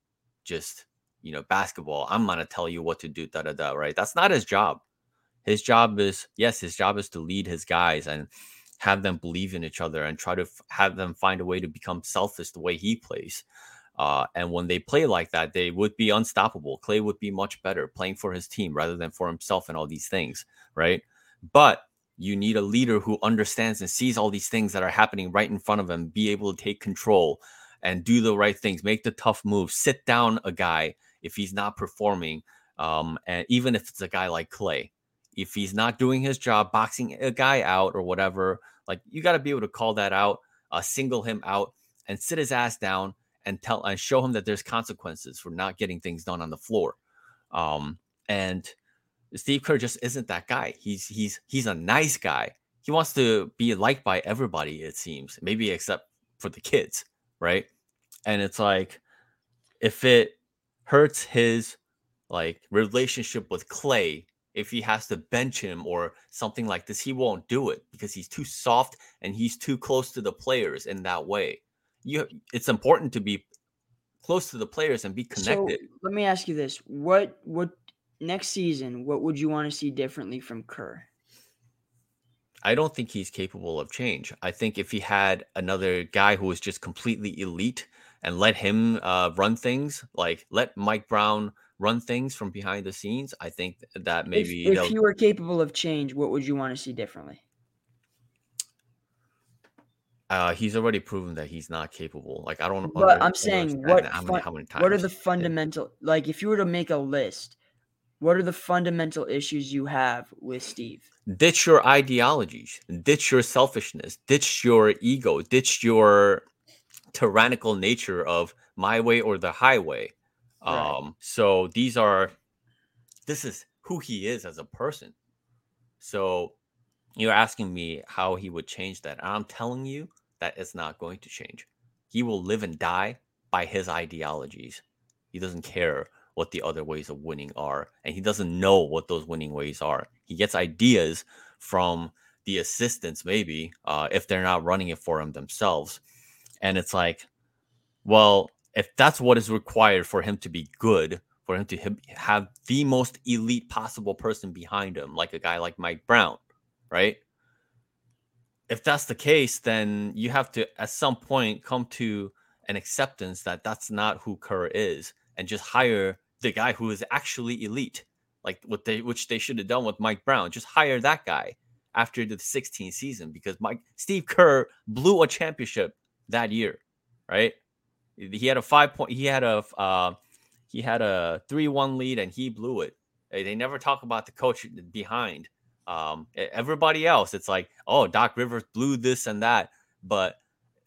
just you know basketball. I'm gonna tell you what to do, da da da. Right? That's not his job. His job is yes, his job is to lead his guys and have them believe in each other and try to f- have them find a way to become selfish the way he plays. Uh, and when they play like that, they would be unstoppable. Klay would be much better playing for his team rather than for himself and all these things, right? But you need a leader who understands and sees all these things that are happening right in front of him, be able to take control and do the right things, make the tough moves, sit down a guy if he's not performing, um, and even if it's a guy like Klay, if he's not doing his job, boxing a guy out or whatever, like you got to be able to call that out, uh, single him out, and sit his ass down and tell and show him that there's consequences for not getting things done on the floor. Um, and Steve Kerr just isn't that guy. He's he's he's a nice guy. He wants to be liked by everybody, it seems, maybe except for the kids, right? And it's like if it hurts his like relationship with Klay, if he has to bench him or something like this, he won't do it because he's too soft and he's too close to the players in that way. You it's important to be close to the players and be connected. So let me ask you this: what what next season? What would you want to see differently from Kerr? I don't think he's capable of change. I think if he had another guy who was just completely elite and let him uh, run things, like let Mike Brown run things from behind the scenes, I think that maybe if, if you were capable of change, what would you want to see differently? Uh, he's already proven that he's not capable. Like I don't. But I'm saying what how many, how many what are the fundamental like if you were to make a list, what are the fundamental issues you have with Steve? Ditch your ideologies, ditch your selfishness, ditch your ego, ditch your tyrannical nature of my way or the highway. Right. Um, so these are this is who he is as a person. So you're asking me how he would change that. And I'm telling you that it's not going to change. He will live and die by his ideologies. He doesn't care what the other ways of winning are, and he doesn't know what those winning ways are. He gets ideas from the assistants, maybe, uh, if they're not running it for him themselves. And it's like, well, if that's what is required for him to be good, for him to have the most elite possible person behind him, like a guy like Mike Brown, right? If that's the case, then you have to at some point come to an acceptance that that's not who Kerr is and just hire the guy who is actually elite, like what they which they should have done with Mike Brown. Just hire that guy after the 16th season because Mike Steve Kerr blew a championship that year, right? He had a five point. He had a uh, he had a three one lead and he blew it. They never talk about the coach behind. Um, everybody else, it's like, oh, Doc Rivers blew this and that, but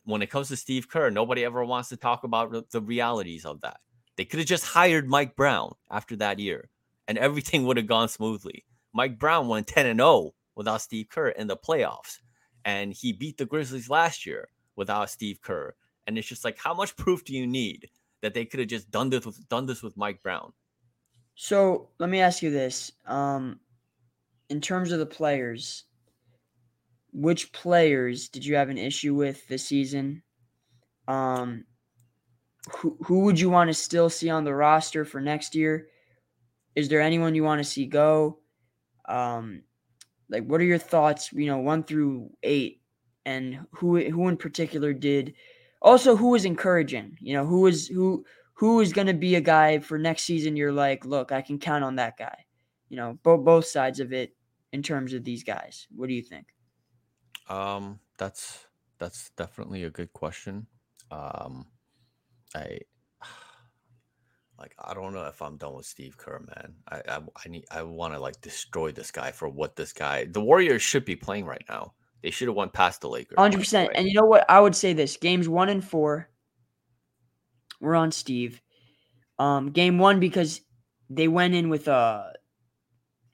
when it comes to Steve Kerr, nobody ever wants to talk about the realities of that. They could have just hired Mike Brown after that year, and everything would have gone smoothly. Mike Brown went 10 and 0 without Steve Kerr in the playoffs, and he beat the Grizzlies last year without Steve Kerr. And it's just like, how much proof do you need that they could have just done this with done this with Mike Brown? So let me ask you this: um, in terms of the players, which players did you have an issue with this season? Um, who, who would you want to still see on the roster for next year? Is there anyone you want to see go? Um, like, what are your thoughts? You know, one through eight, and who who in particular did? Also, who is encouraging? You know, who is who who is going to be a guy for next season? You're like, look, I can count on that guy. You know, both both sides of it in terms of these guys. What do you think? Um, that's that's definitely a good question. Um, I like I don't know if I'm done with Steve Kerr, man. I I, I need I want to like destroy this guy for what this guy. The Warriors should be playing right now. They should have won past the Lakers. Hundred percent. And you know what? I would say this: games one and four, we're on Steve. Um, game one because they went in with a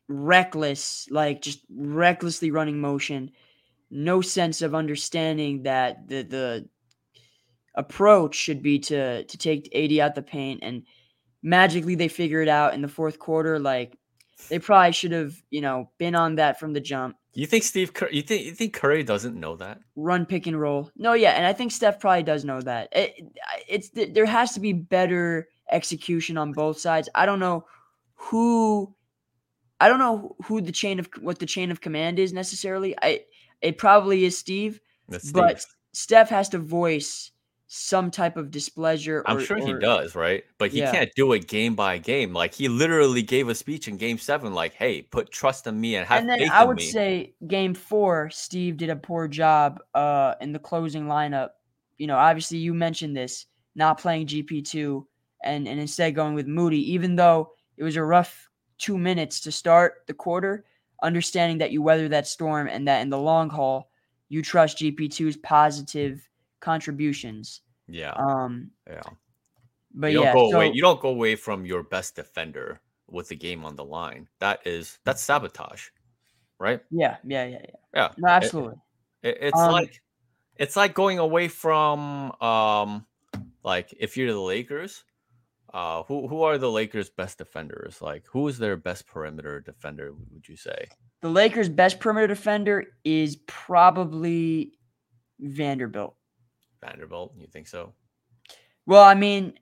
reckless, like just recklessly running motion, no sense of understanding that the the approach should be to to take AD out the paint and magically they figure it out in the fourth quarter. Like they probably should have, you know, been on that from the jump. You think Steve Curry? You think you think Curry doesn't know that? Run pick and roll. No, yeah, and I think Steph probably does know that. It, it's there has to be better execution on both sides. I don't know who, I don't know who the chain of what the chain of command is necessarily. I it probably is Steve, but Steph has to voice some type of displeasure. Or, I'm sure or, he does, right? But he yeah. can't do it game by game. Like he literally gave a speech in Game Seven, like, "Hey, put trust in me and have." Me. And then I would say Game Four, Steve did a poor job uh, in the closing lineup. You know, obviously you mentioned this, not playing GP two, and and instead going with Moody, even though it was a rough two minutes to start the quarter. Understanding that you weather that storm and that in the long haul, you trust GP2's positive contributions. Yeah. Um, yeah. but you don't yeah, go so, away. You don't go away from your best defender with the game on the line. That is that's sabotage, right? yeah, yeah, yeah, yeah. Yeah. No, absolutely. It, it's Um, like it's like going away from um like if you're the Lakers, uh who who are the Lakers' best defenders? Like who is their best perimeter defender? Would you say? The Lakers' best perimeter defender is probably Vanderbilt. Vanderbilt? You think so? Well, I mean,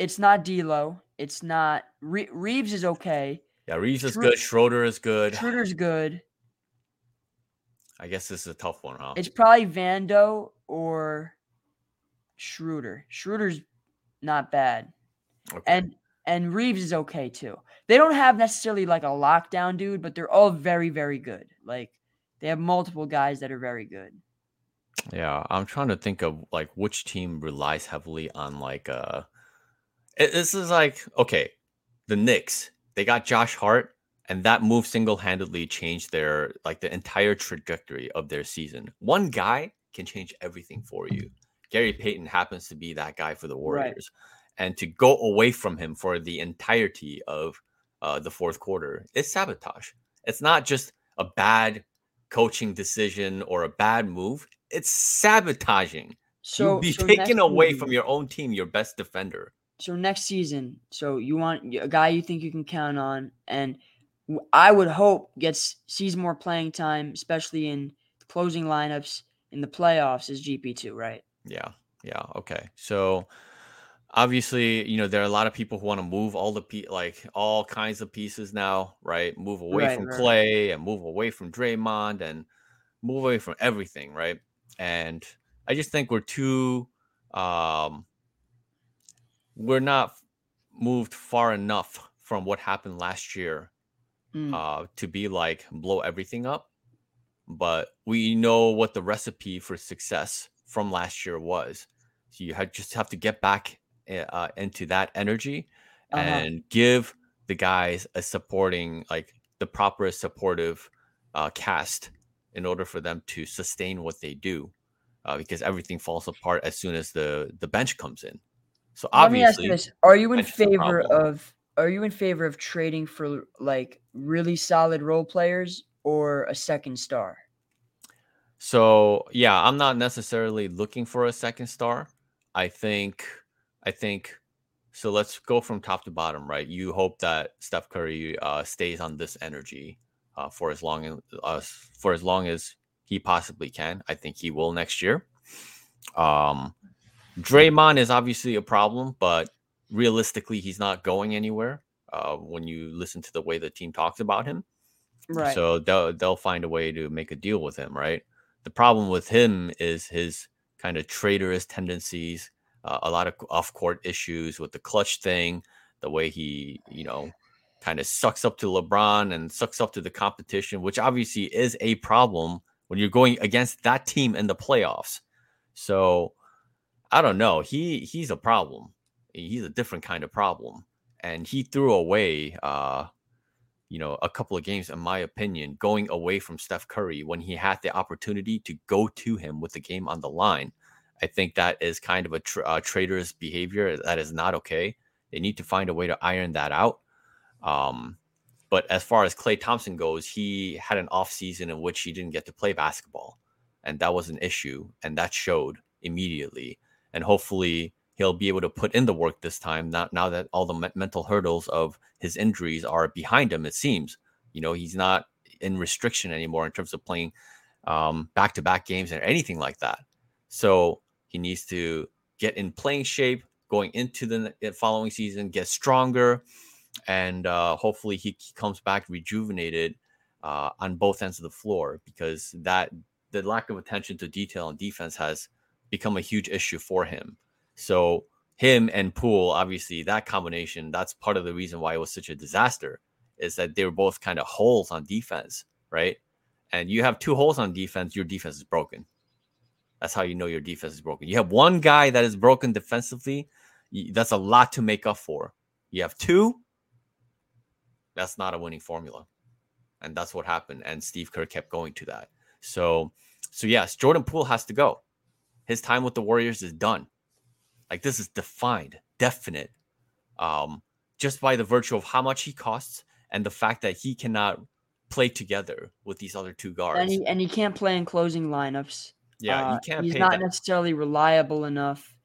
it's not D'Lo. It's not Re- Reaves is okay. Yeah, Reaves is good. Schroeder is good. Schroeder's good. I guess this is a tough one, huh? It's probably Vando or Schroeder. Schroeder's not bad. Okay. And and Reaves is okay too. They don't have necessarily like a lockdown dude, but they're all very, very good. Like they have multiple guys that are very good. Yeah, I'm trying to think of like which team relies heavily on like uh it- this is like okay, the Knicks, they got Josh Hart and that move single-handedly changed their like the entire trajectory of their season. One guy can change everything for you. Gary Payton happens to be that guy for the Right. And to go away from him for the entirety of uh, the fourth quarter is sabotage. It's not just a bad coaching decision or a bad move. It's sabotaging. So You'd be so taken away season- from your own team, your best defender. So next season, so you want a guy you think you can count on, and I would hope gets sees more playing time, especially in closing lineups in the playoffs, is GP two, right? Yeah. Yeah. Okay. So obviously, you know, there are a lot of people who want to move all the pe- like all kinds of pieces now, right? Move away Right, from right. Klay and move away from Draymond and move away from everything, right? And I just think we're too um we're not moved far enough from what happened last year Mm. uh, to be like blow everything up. But we know what the recipe for success from last year was. So you had, just have to get back uh, uh, into that energy Uh-huh. and give the guys a supporting, like the proper supportive uh, cast in order for them to sustain what they do. Uh, because everything falls apart as soon as the the bench comes in. So Let me ask obviously, you this: Are you in bench is a favor of Are you in favor of trading for like really solid role players or a second star? So yeah, I'm not necessarily looking for a second star. I think I think so let's go from top to bottom, right? You hope that Steph Curry uh, stays on this energy uh, for as long as uh, for as long as he possibly can. I think he will next year. Um, Draymond is obviously a problem, but realistically, he's not going anywhere. Uh, when you listen to the way the team talks about him, Right. so they'll they'll find a way to make a deal with him, right? The problem with him is his kind of traitorous tendencies, uh, a lot of off court issues with the clutch thing, the way he you know kind of sucks up to LeBron and sucks up to the competition, which obviously is a problem when you're going against that team in the playoffs. So I don't know. He he's a problem. He's a different kind of problem, and he threw away. uh you know, a couple of games, in my opinion, going away from Steph Curry when he had the opportunity to go to him with the game on the line. I think that is kind of a tra- uh, traitorous behavior. That is not okay. They need to find a way to iron that out. Um, but as far as Klay Thompson goes, he had an off season in which he didn't get to play basketball, and that was an issue, and that showed immediately. And hopefully, he'll be able to put in the work this time. Now, now that all the me- mental hurdles of his injuries are behind him, it seems. You know, he's not in restriction anymore in terms of playing um, back-to-back games or anything like that. So he needs to get in playing shape going into the following season, get stronger, and uh, hopefully he, comes back rejuvenated uh, on both ends of the floor because that the lack of attention to detail on defense has become a huge issue for him. So him and Poole, obviously, that combination, that's part of the reason why it was such a disaster, is that they were both kind of holes on defense, right? And you have two holes on defense, your defense is broken. That's how you know your defense is broken. You have one guy that is broken defensively, that's a lot to make up for. You have two, that's not a winning formula. And that's what happened. And Steve Kerr kept going to that. So, so yes, Jordan Poole has to go. His time with the Warriors is done. Like this is defined, definite, um, just by the virtue of how much he costs and the fact that he cannot play together with these other two guards. And he and he can't play in closing lineups. Yeah, Uh, you can't. He's pay not that. necessarily reliable enough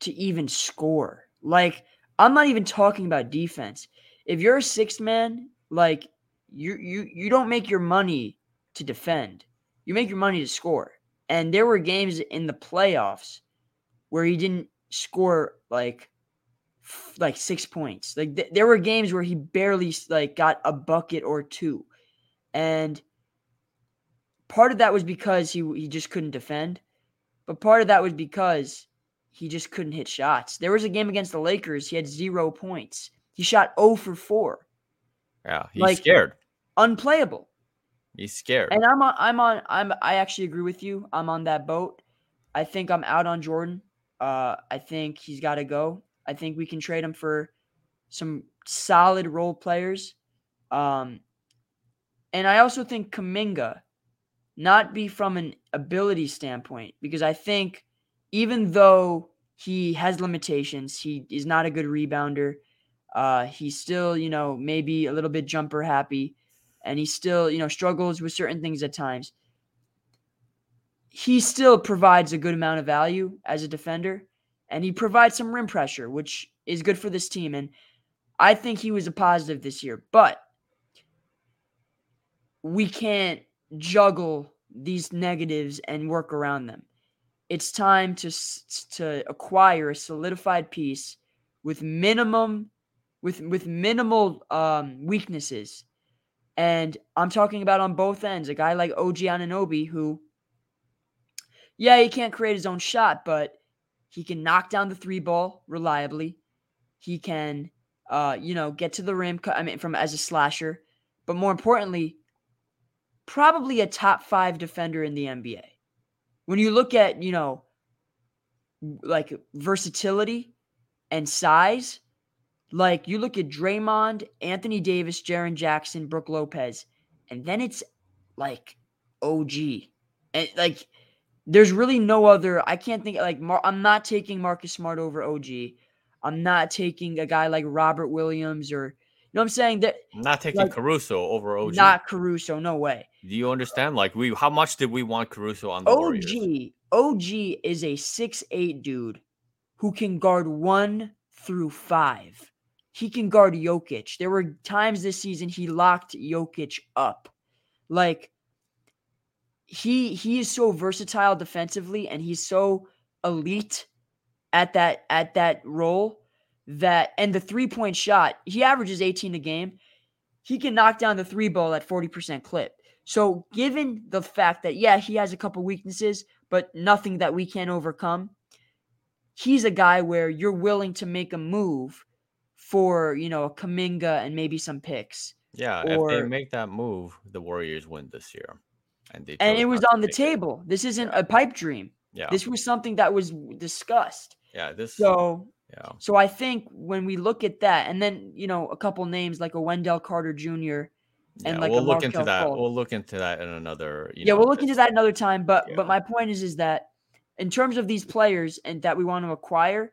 to even score. Like I'm not even talking about defense. If you're a sixth man, like you you you don't make your money to defend. You make your money to score. And there were games in the playoffs where he didn't score like like six points. Like th- there were games where he barely like got a bucket or two, and part of that was because he he just couldn't defend, but part of that was because he just couldn't hit shots. There was a game against the Lakers. He had zero points. He shot 0 for 4. Yeah, he's like- scared. Unplayable. He's scared. And I'm on I'm on I'm I actually agree with you. I'm on that boat. I think I'm out on Jordan. Uh I think he's got to go. I think we can trade him for some solid role players. Um and I also think Kuminga not be from an ability standpoint because I think even though he has limitations, he is not a good rebounder. Uh he's still, you know, maybe a little bit jumper happy and he still, you know, struggles with certain things at times. He still provides a good amount of value as a defender, and he provides some rim pressure, which is good for this team. And I think he was a positive this year, but we can't juggle these negatives and work around them. It's time to to acquire a solidified piece with minimum with with minimal um, weaknesses and I'm talking about on both ends, a guy like OG Anunoby who, yeah, he can't create his own shot, but he can knock down the three ball reliably. He can, uh, you know, get to the rim. I mean, from as a slasher, but more importantly, probably a top five defender in the NBA. When you look at, you know, like versatility and size, like you look at Draymond, Anthony Davis, Jaren Jackson, Brook Lopez, and then it's like OG. And like there's really no other I can't think like Mar- I'm not taking Marcus Smart over OG. I'm not taking a guy like Robert Williams or know what I'm saying that not taking like, Caruso over OG. not Caruso, no way. Do you understand? Like we, how much did we want Caruso on the Warriors? OG OG is a six eight dude who can guard one through five. He can guard Jokic. There were times this season he locked Jokic up. Like he he is so versatile defensively and he's so elite at that at that role that and the three-point shot, he averages 18 a game. He can knock down the three ball at 40% clip. So, given the fact that, yeah, he has a couple weaknesses, but nothing that we can't overcome, he's a guy where you're willing to make a move for, you know, a Kuminga and maybe some picks. Yeah, if Or- they make that move, the Warriors win this year. And they And it was on the take it. table. This isn't a pipe dream. Yeah, This was something that was discussed. yeah, this. So, yeah, so I think when we look at that, and then, you know, a couple names like a Wendell Carter Jr. yeah. and like we'll look into that. Fultz. We'll look into that in another. You yeah, know, we'll look into that another time. But Yeah. but my point is is that in terms of these players and that we want to acquire,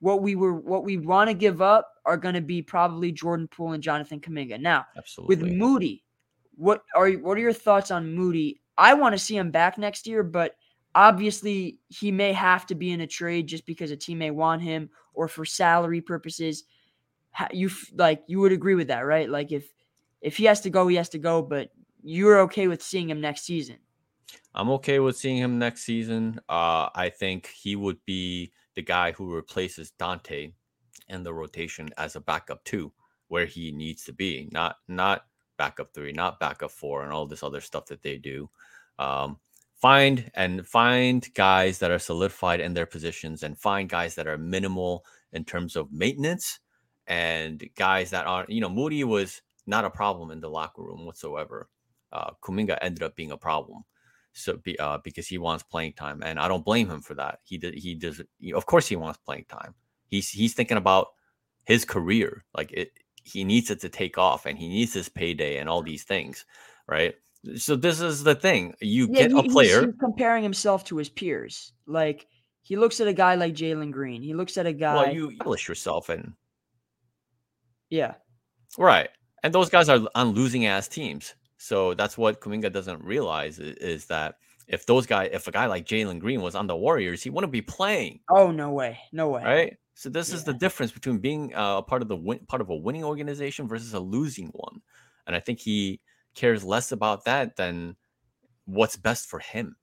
what we were what we want to give up are going to be probably Jordan Poole and Jonathan Kuminga. Now Absolutely. with Moody, what are what are your thoughts on Moody? I want to see him back next year, but obviously he may have to be in a trade just because a team may want him or for salary purposes. You like you would agree with that, right? Like if if he has to go, he has to go, but you're okay with seeing him next season. I'm okay with seeing him next season. Uh, I think he would be the guy who replaces Donte in the rotation as a backup two, where he needs to be. Not not backup three, not backup four, and all this other stuff that they do. Um, find and find guys that are solidified in their positions, and find guys that are minimal in terms of maintenance, and guys that are you know Moody was not a problem in the locker room whatsoever. Uh, Kuminga ended up being a problem so be, uh, because he wants playing time, and I don't blame him for that. He did. He does. Of course, he wants playing time. He's he's thinking about his career. Like it, he needs it to take off, and he needs his payday and all these things, right? So this is the thing. You get he- a player. he's comparing himself to his peers. Like He looks at a guy like Jalen Green. He looks at a guy. Well, you, list yourself in yeah. right, and those guys are on losing ass teams. So that's what Kuminga doesn't realize is, is that if those guys, if a guy like Jalen Green was on the Warriors, he wouldn't be playing, Oh no way, no way. right? So this is the difference between being uh, a part of the win, part of a winning organization versus a losing one, and I think he cares less about that than what's best for him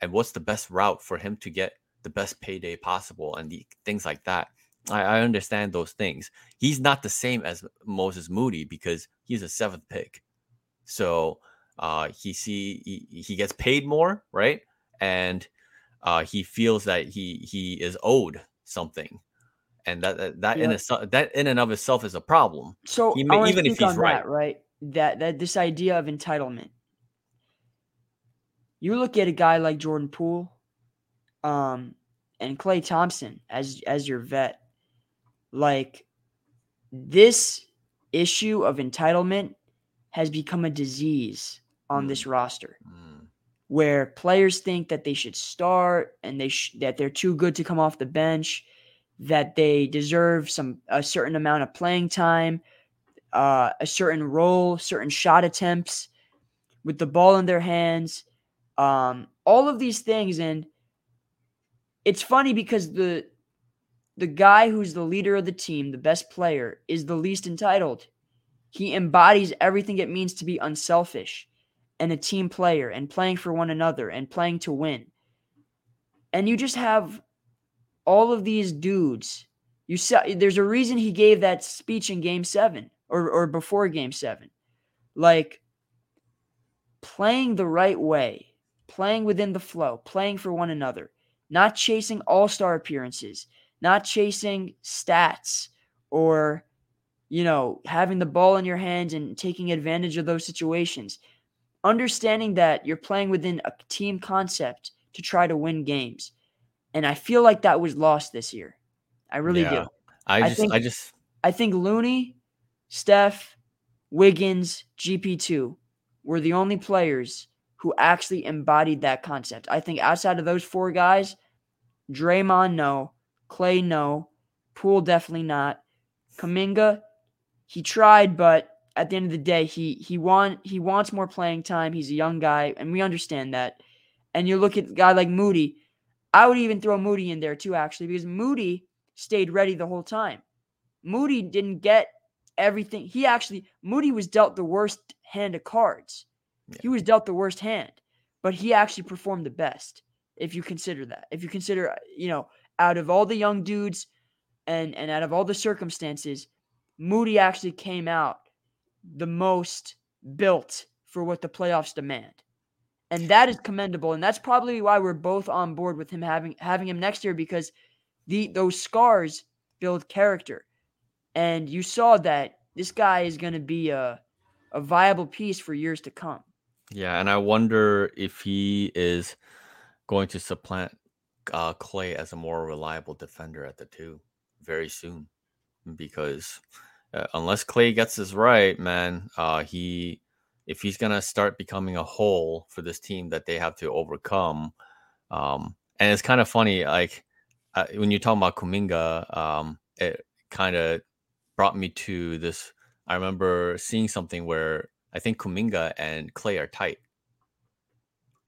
and what's the best route for him to get the best payday possible and the things like that. I, I understand those things. He's not the same as Moses Moody because he's a seventh pick. So uh, he see he, he gets paid more, right? And uh, he feels that he he is owed something, and that that, that in Yeah. a, that in and of itself is a problem. So may- even if he's right. that, right? That that this idea of entitlement. You look at a guy like Jordan Poole, um, and Klay Thompson as as your vet. Like this issue of entitlement has become a disease on this roster Mm, where players think that they should start and they sh- that they're too good to come off the bench, that they deserve some a certain amount of playing time, uh, a certain role, certain shot attempts with the ball in their hands, um, all of these things, and it's funny because the the guy who's the leader of the team, the best player, is the least entitled. He embodies everything it means to be unselfish and a team player and playing for one another and playing to win. And you just have all of these dudes. You saw there's a reason he gave that speech in game 7 or or before game 7. Like playing the right way, playing within the flow, playing for one another, not chasing all-star appearances, not chasing stats or you know, having the ball in your hands and taking advantage of those situations understanding that you're playing within a team concept to try to win games. And I feel like that was lost this year. I really Yeah. do. I I just think- I just I think Looney, Steph, Wiggins, GP2 were the only players who actually embodied that concept. I think outside of those four guys, Draymond, no. Klay, no. Poole, definitely not. Kuminga, he tried, but at the end of the day, he he want he wants more playing time. He's a young guy, and we understand that. And you look at a guy like Moody. I would even throw Moody in there too, actually, because Moody stayed ready the whole time. Moody didn't get everything. He actually Moody was dealt the worst hand of cards. He was dealt the worst hand, but he actually performed the best. If you consider that, if you consider, uh, you know, out of all the young dudes, and and out of all the circumstances, Moody actually came out the most built for what the playoffs demand. And that is commendable. And that's probably why we're both on board with him having having him next year because the those scars build character. And you saw that this guy is going to be a a viable piece for years to come. Yeah, and I wonder if he is going to supplant uh, Klay as a more reliable defender at the two very soon, because uh, unless Klay gets this right, man, uh, he if he's gonna start becoming a hole for this team that they have to overcome, um, and it's kind of funny, like uh, when you're talking about Kuminga, um, it kind of brought me to this. I remember seeing something where I think Kuminga and Klay are tight.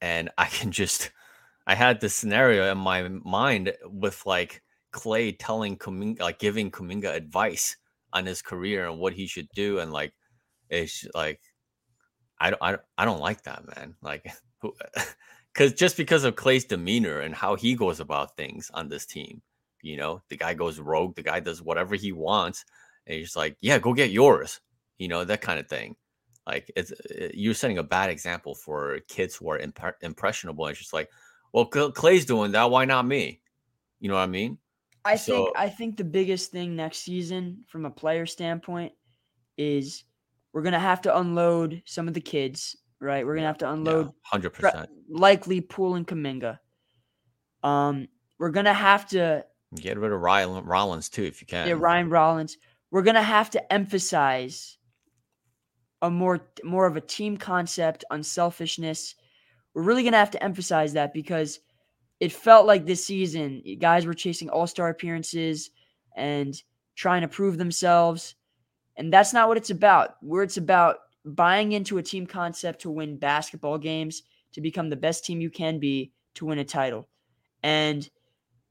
And I can just, I had this scenario in my mind with like Klay telling Kuminga, like giving Kuminga advice on his career and what he should do. And like, it's like, I don't, I don't, I don't like that, man. Like, because just because of Klay's demeanor and how he goes about things on this team, you know, the guy goes rogue, the guy does whatever he wants. And he's like, yeah, go get yours, you know, that kind of thing like it's uh, you're setting a bad example for kids who are imp- impressionable and it's just like well Klay's doing that why not me you know what i mean I think I think the biggest thing next season from a player standpoint is we're gonna have to unload some of the kids, right? We're gonna have to unload yeah, 100% pre- likely Poole and Kuminga. Um, we're gonna have to get rid of Ryan Rollins too if you can yeah, Ryan Rollins. We're gonna have to emphasize a more more of a team concept, unselfishness. We're really gonna have to emphasize that because it felt like this season guys were chasing all-star appearances and trying to prove themselves. And that's not what it's about. Where it's about buying into a team concept to win basketball games, to become the best team you can be, to win a title. And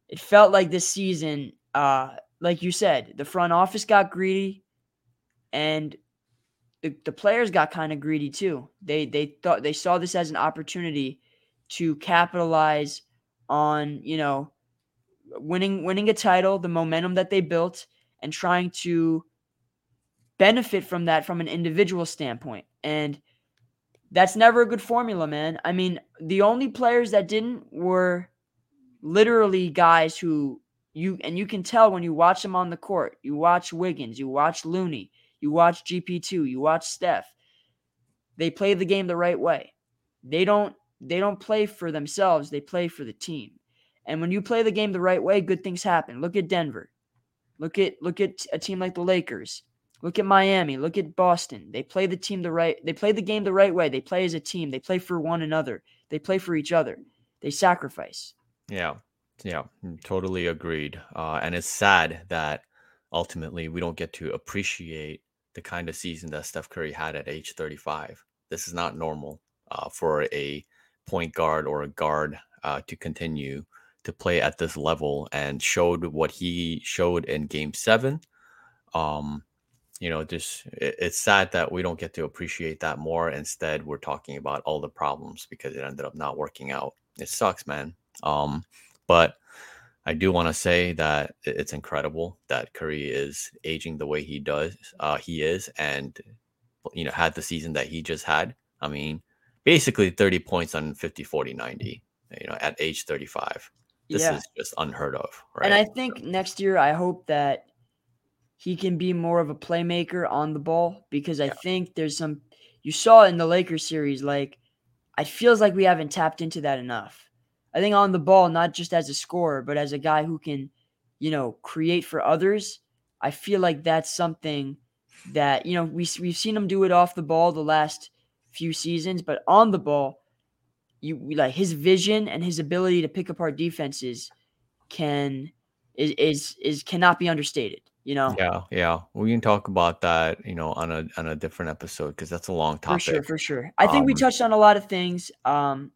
it felt like this season, uh, like you said, the front office got greedy and the, the players got kind of greedy too. They they thought they saw this as an opportunity to capitalize on, you know, winning winning a title, the momentum that they built and trying to benefit from that from an individual standpoint. And that's never a good formula, man. I mean, the only players that didn't were literally guys who you and you can tell when you watch them on the court. You watch Wiggins, you watch Looney, you watch GP2, you watch Steph. They play the game the right way. They don't they don't play for themselves, they play for the team. And when you play the game the right way, good things happen. Look at Denver. Look at look at a team like the Lakers. Look at Miami. Look at Boston. They play the team the right. They play the game the right way. They play as a team. They play for one another. They play for each other. They sacrifice. Yeah, yeah, mm, totally agreed. Uh, and it's sad that ultimately we don't get to appreciate the kind of season that Steph Curry had at age 35. This is not normal uh, for a point guard or a guard uh, to continue to play at this level and showed what he showed in game seven. Um, you know, just it, it's sad that we don't get to appreciate that more. Instead, we're talking about all the problems because it ended up not working out. It sucks, man. Um, but I do want to say that it's incredible that Curry is aging the way he does. Uh, he is, and you know, had the season that he just had. I mean, basically 30 points on 50, 40, 90, you know, at age 35. This Yeah. is just unheard of, right? And I think next year, I hope that he can be more of a playmaker on the ball because I Yeah. think there's some. You saw in the Lakers series, like it feels like we haven't tapped into that enough. I think on the ball, not just as a scorer, but as a guy who can, you know, create for others. I feel like that's something that you know we we've seen him do it off the ball the last few seasons, but on the ball, you like his vision and his ability to pick apart defenses can is is, is cannot be understated. You know, yeah, yeah, we can talk about that, you know, on a on a different episode because that's a long topic. for sure, for sure. I think we Um, touched on a lot of things. Um,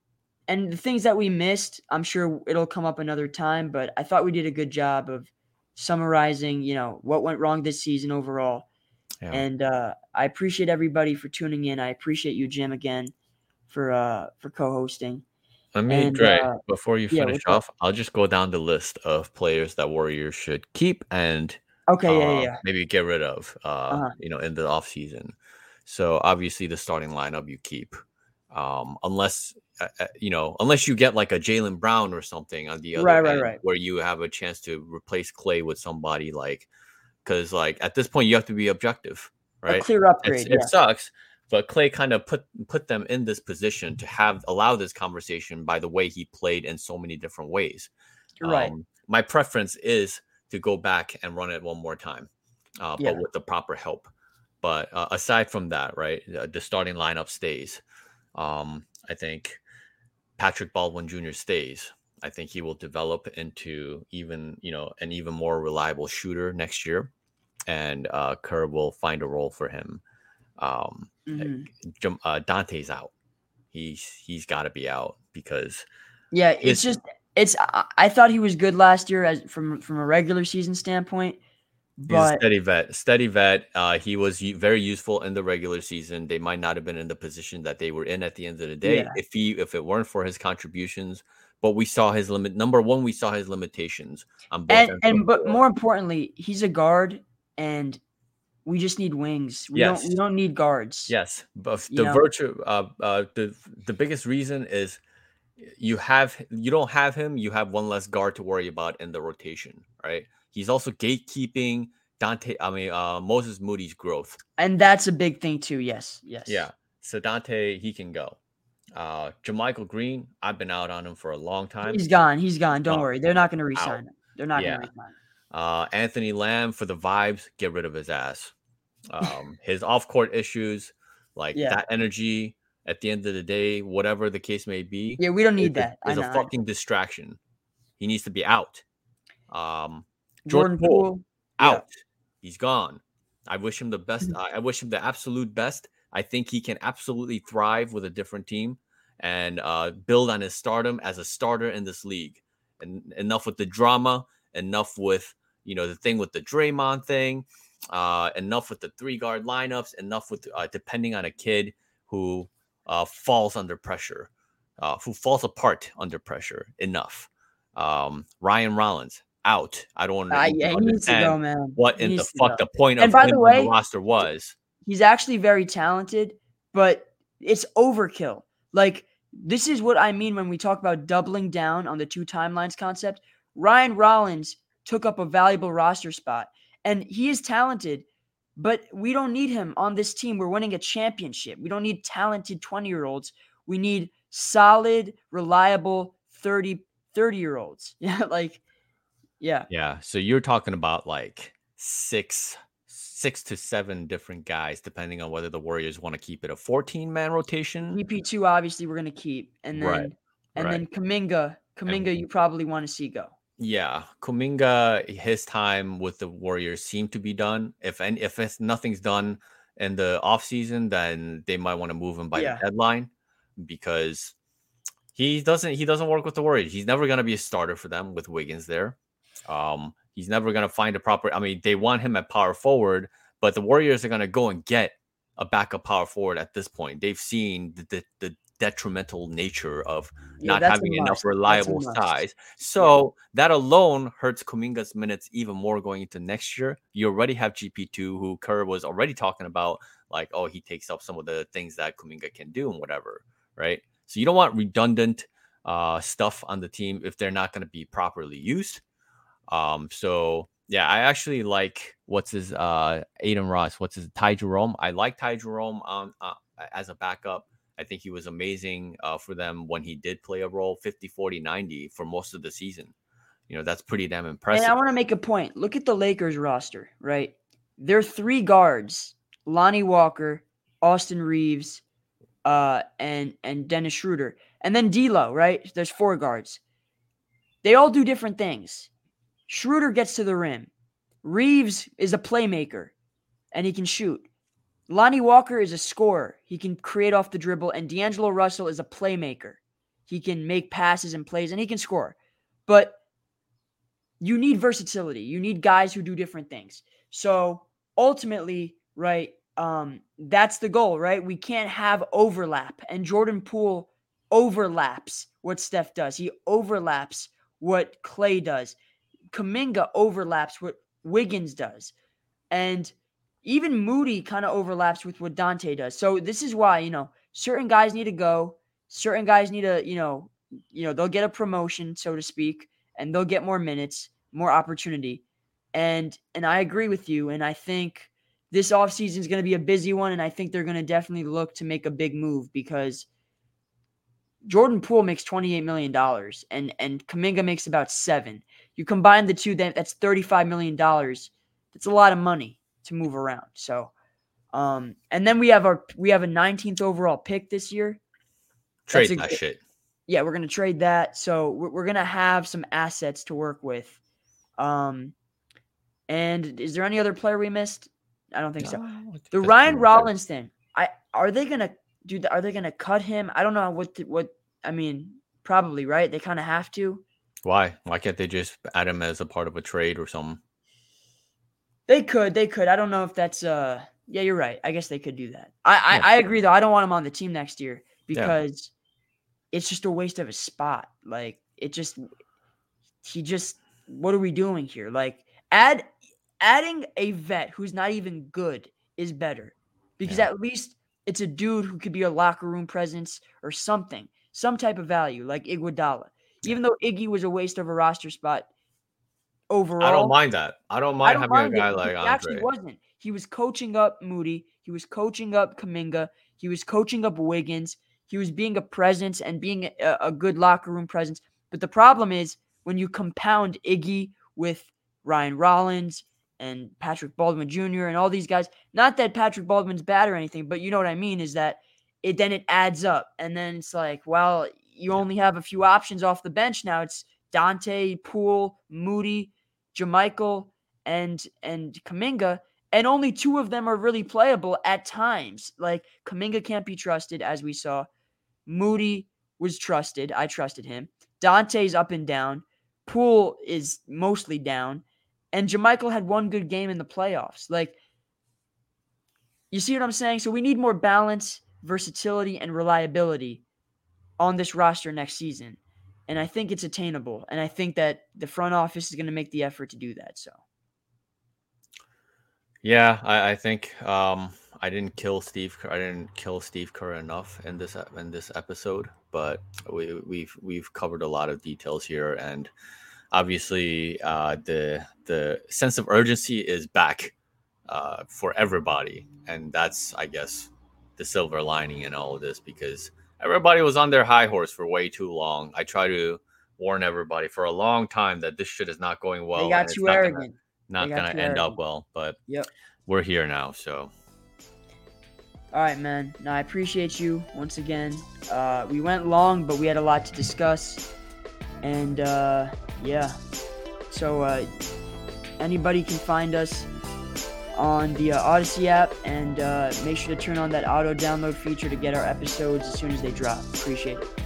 and the things that we missed, I'm sure it'll come up another time. But I thought we did a good job of summarizing, you know, what went wrong this season overall. Yeah. And uh, I appreciate everybody for tuning in. I appreciate you, Jim, again for uh for co-hosting. Let me, And, Dre, uh, before you finish up? off, I'll just go down the list of players that Warriors should keep and Okay, yeah, yeah, yeah. maybe get rid of, uh, Uh-huh. you know, in the off season. So obviously the starting lineup you keep, um, unless uh, uh, you know, unless you get like a Jaylen Brown or something on the other Right, right, end, right. where you have a chance to replace Klay with somebody like, because like at this point you have to be objective, right? A clear upgrade. it sucks, but Klay kind of put put them in this position to have allow this conversation by the way he played in so many different ways. Right. Um, my preference is to go back and run it one more time, uh, Yeah. but with the proper help. But uh, aside from that, right, uh, the starting lineup stays. Um, I think Patrick Baldwin Jr. stays. I think he will develop into even you know an even more reliable shooter next year, and uh, Kerr will find a role for him. Um, Mhm. Uh, Donte's out. He's he's got to be out because Yeah, it's It's- just it's. I, I thought he was good last year as from from a regular season standpoint, he's a steady vet. Steady vet. Uh, he was very useful in the regular season. They might not have been in the position that they were in at the end of the day Yeah. if he if it weren't for his contributions. But we saw his limit. Number one, we saw his limitations on both. and and but more importantly, he's a guard, and we just need wings. We Yes. don't we don't need guards. Yes, but the know? virtue, uh, uh, the the biggest reason is you have you don't have him. You have one less guard to worry about in the rotation, right? He's also gatekeeping Donte. I mean, uh, Moses Moody's growth. and that's a big thing too. Yes, yes. Yeah, so Donte he can go. Uh, JaMychal Green, I've been out on him for a long time. he's gone. He's gone. Don't Oh, worry, they're not going to resign him. They're not Yeah. going to resign. Uh, Anthony Lamb for the vibes, get rid of his ass. Um, his off court issues, like Yeah. that energy. At the end of the day, whatever the case may be, Yeah, we don't need a- that. It's a fucking distraction. He needs to be out. Um, Jordan, Poole, yeah. out. He's gone. I wish him the best. I I wish him the absolute best. I think he can absolutely thrive with a different team and uh, build on his stardom as a starter in this league. And enough with the drama. Enough with you know the thing with the Draymond thing. Uh, enough with the three guard lineups. Enough with uh, depending on a kid who uh, falls under pressure, uh, who falls apart under pressure. Enough. Um, Ryan Rollins out. I don't even yeah, he needs to understand go, man. what in the fuck the point And of by the way, the roster was. He's actually very talented, but it's overkill. Like this is what I mean when we talk about doubling down on the two timelines concept. Ryan Rollins took up a valuable roster spot, and he is talented, but we don't need him on this team. We're winning a championship. We don't need talented 20 year olds. We need solid, reliable 30 30 year olds. Yeah, like, yeah. Yeah. So you're talking about like six, six to seven different guys, depending on whether the Warriors want to keep it a 14 man rotation. GP2 obviously we're gonna keep, and then Right, and then right. Kuminga, Kuminga you probably want to see go. Yeah, Kuminga, his time with the Warriors seemed to be done. If and if it's, nothing's done in the offseason, then they might want to move him by Yeah. the deadline because he doesn't he doesn't work with the Warriors. He's never gonna be a starter for them with Wiggins there. Um, he's never gonna find a proper. I mean, they want him at power forward, but the Warriors are gonna go and get a backup power forward at this point. They've seen the the, the detrimental nature of Yeah, not having enough reliable size. So that alone hurts Kuminga's minutes even more going into next year. You already have GP2, who Kerr was already talking about, like, oh, he takes up some of the things that Kuminga can do and whatever, right? So you don't want redundant uh, stuff on the team if they're not going to be properly used. Um, so yeah, I actually like what's his uh Aiden Ross, what's his Ty Jerome. I like Ty Jerome on uh, as a backup. I think he was amazing uh, for them when he did play a role 50, 40, 90 for most of the season. You know, that's pretty damn impressive. And I want to make a point. Look at the Lakers roster, right? They're three guards: Lonnie Walker, Austin Reaves, uh, and and Dennis Schroeder, and then D'Lo. Right? There's four guards. They all do different things. Schroeder gets to the rim. Reaves is a playmaker, and he can shoot. Lonnie Walker is a scorer. He can create off the dribble, and D'Angelo Russell is a playmaker. He can make passes and plays, and he can score. But you need versatility. You need guys who do different things. So ultimately, right, um, that's the goal, right? We can't have overlap. And Jordan Poole overlaps what Steph does. He overlaps what Klay does. Kuminga overlaps what Wiggins does. And even Moody kind of overlaps with what Donte does. So this is why, you know, certain guys need to go. Certain guys need to, you know, you know, they'll get a promotion, so to speak, and they'll get more minutes, more opportunity. And and I agree with you. And I think this offseason is going to be a busy one. And I think they're going to definitely look to make a big move because Jordan Poole makes $28 million and, and Kuminga makes about seven. You combine the two, then that's $35 million. That's a lot of money to move around. So um and then we have our we have a 19th overall pick this year. Trade a that shit. Yeah, we're gonna trade that. So we're, we're gonna have some assets to work with. Um, and is there any other player we missed? I don't think so. No, I think The Ryan. Rollins thing. I are they gonna do? The, are they gonna cut him? I don't know what the, what. I mean, probably right. They kind of have to. Why? Why can't they just add him as a part of a trade or something? They could. They could. I don't know if that's. Uh, yeah, you're right. I guess they could do that. I I, Yeah. I agree though. I don't want him on the team next year Yeah. because it's just a waste of a spot. Like it just. He just. What are we doing here? Like add adding a vet who's not even good is better because Yeah. at least it's a dude who could be a locker room presence or something, some type of value like Iguodala. Even though Iggy was a waste of a roster spot overall, I don't mind that. I don't mind I don't having mind a guy but like he Andre. actually wasn't. He was coaching up Moody. He was coaching up Kuminga. He was coaching up Wiggins. He was being a presence and being a, a good locker room presence. But the problem is when you compound Iggy with Ryan Rollins and Patrick Baldwin Jr. and all these guys. Not that Patrick Baldwin's bad or anything, but you know what I mean. Is that it? Then it adds up, and then it's like, well, you only have a few options off the bench now. It's Donte, Poole, Moody, JaMychal, and and Kuminga, and only two of them are really playable at times. Like Kuminga can't be trusted, as we saw. Moody was trusted. I trusted him. Donte's up and down. Poole is mostly down. And JaMychal had one good game in the playoffs. Like, you see what I'm saying? So we need more balance, versatility, and reliability on this roster next season. And I think it's attainable. And I think that the front office is going to make the effort to do that. So. Yeah, I, I think um, I didn't kill Steve. I didn't kill Steve Kerr enough in this in this episode, but we, we've we've covered a lot of details here, and obviously uh, the the sense of urgency is back uh, for everybody, and that's I guess the silver lining in all of this because everybody was on their high horse for way too long. I try to warn everybody for a long time that this shit is not going well. They got too arrogant. Gonna, not gonna end arrogant. up well, but yep. we're here now, so. All right, man. Now I appreciate you once again. Uh, we went long, but we had a lot to discuss, and uh, yeah. So uh, anybody can find us on the uh, Audacy app, and uh, make sure to turn on that auto download feature to get our episodes as soon as they drop. Appreciate it.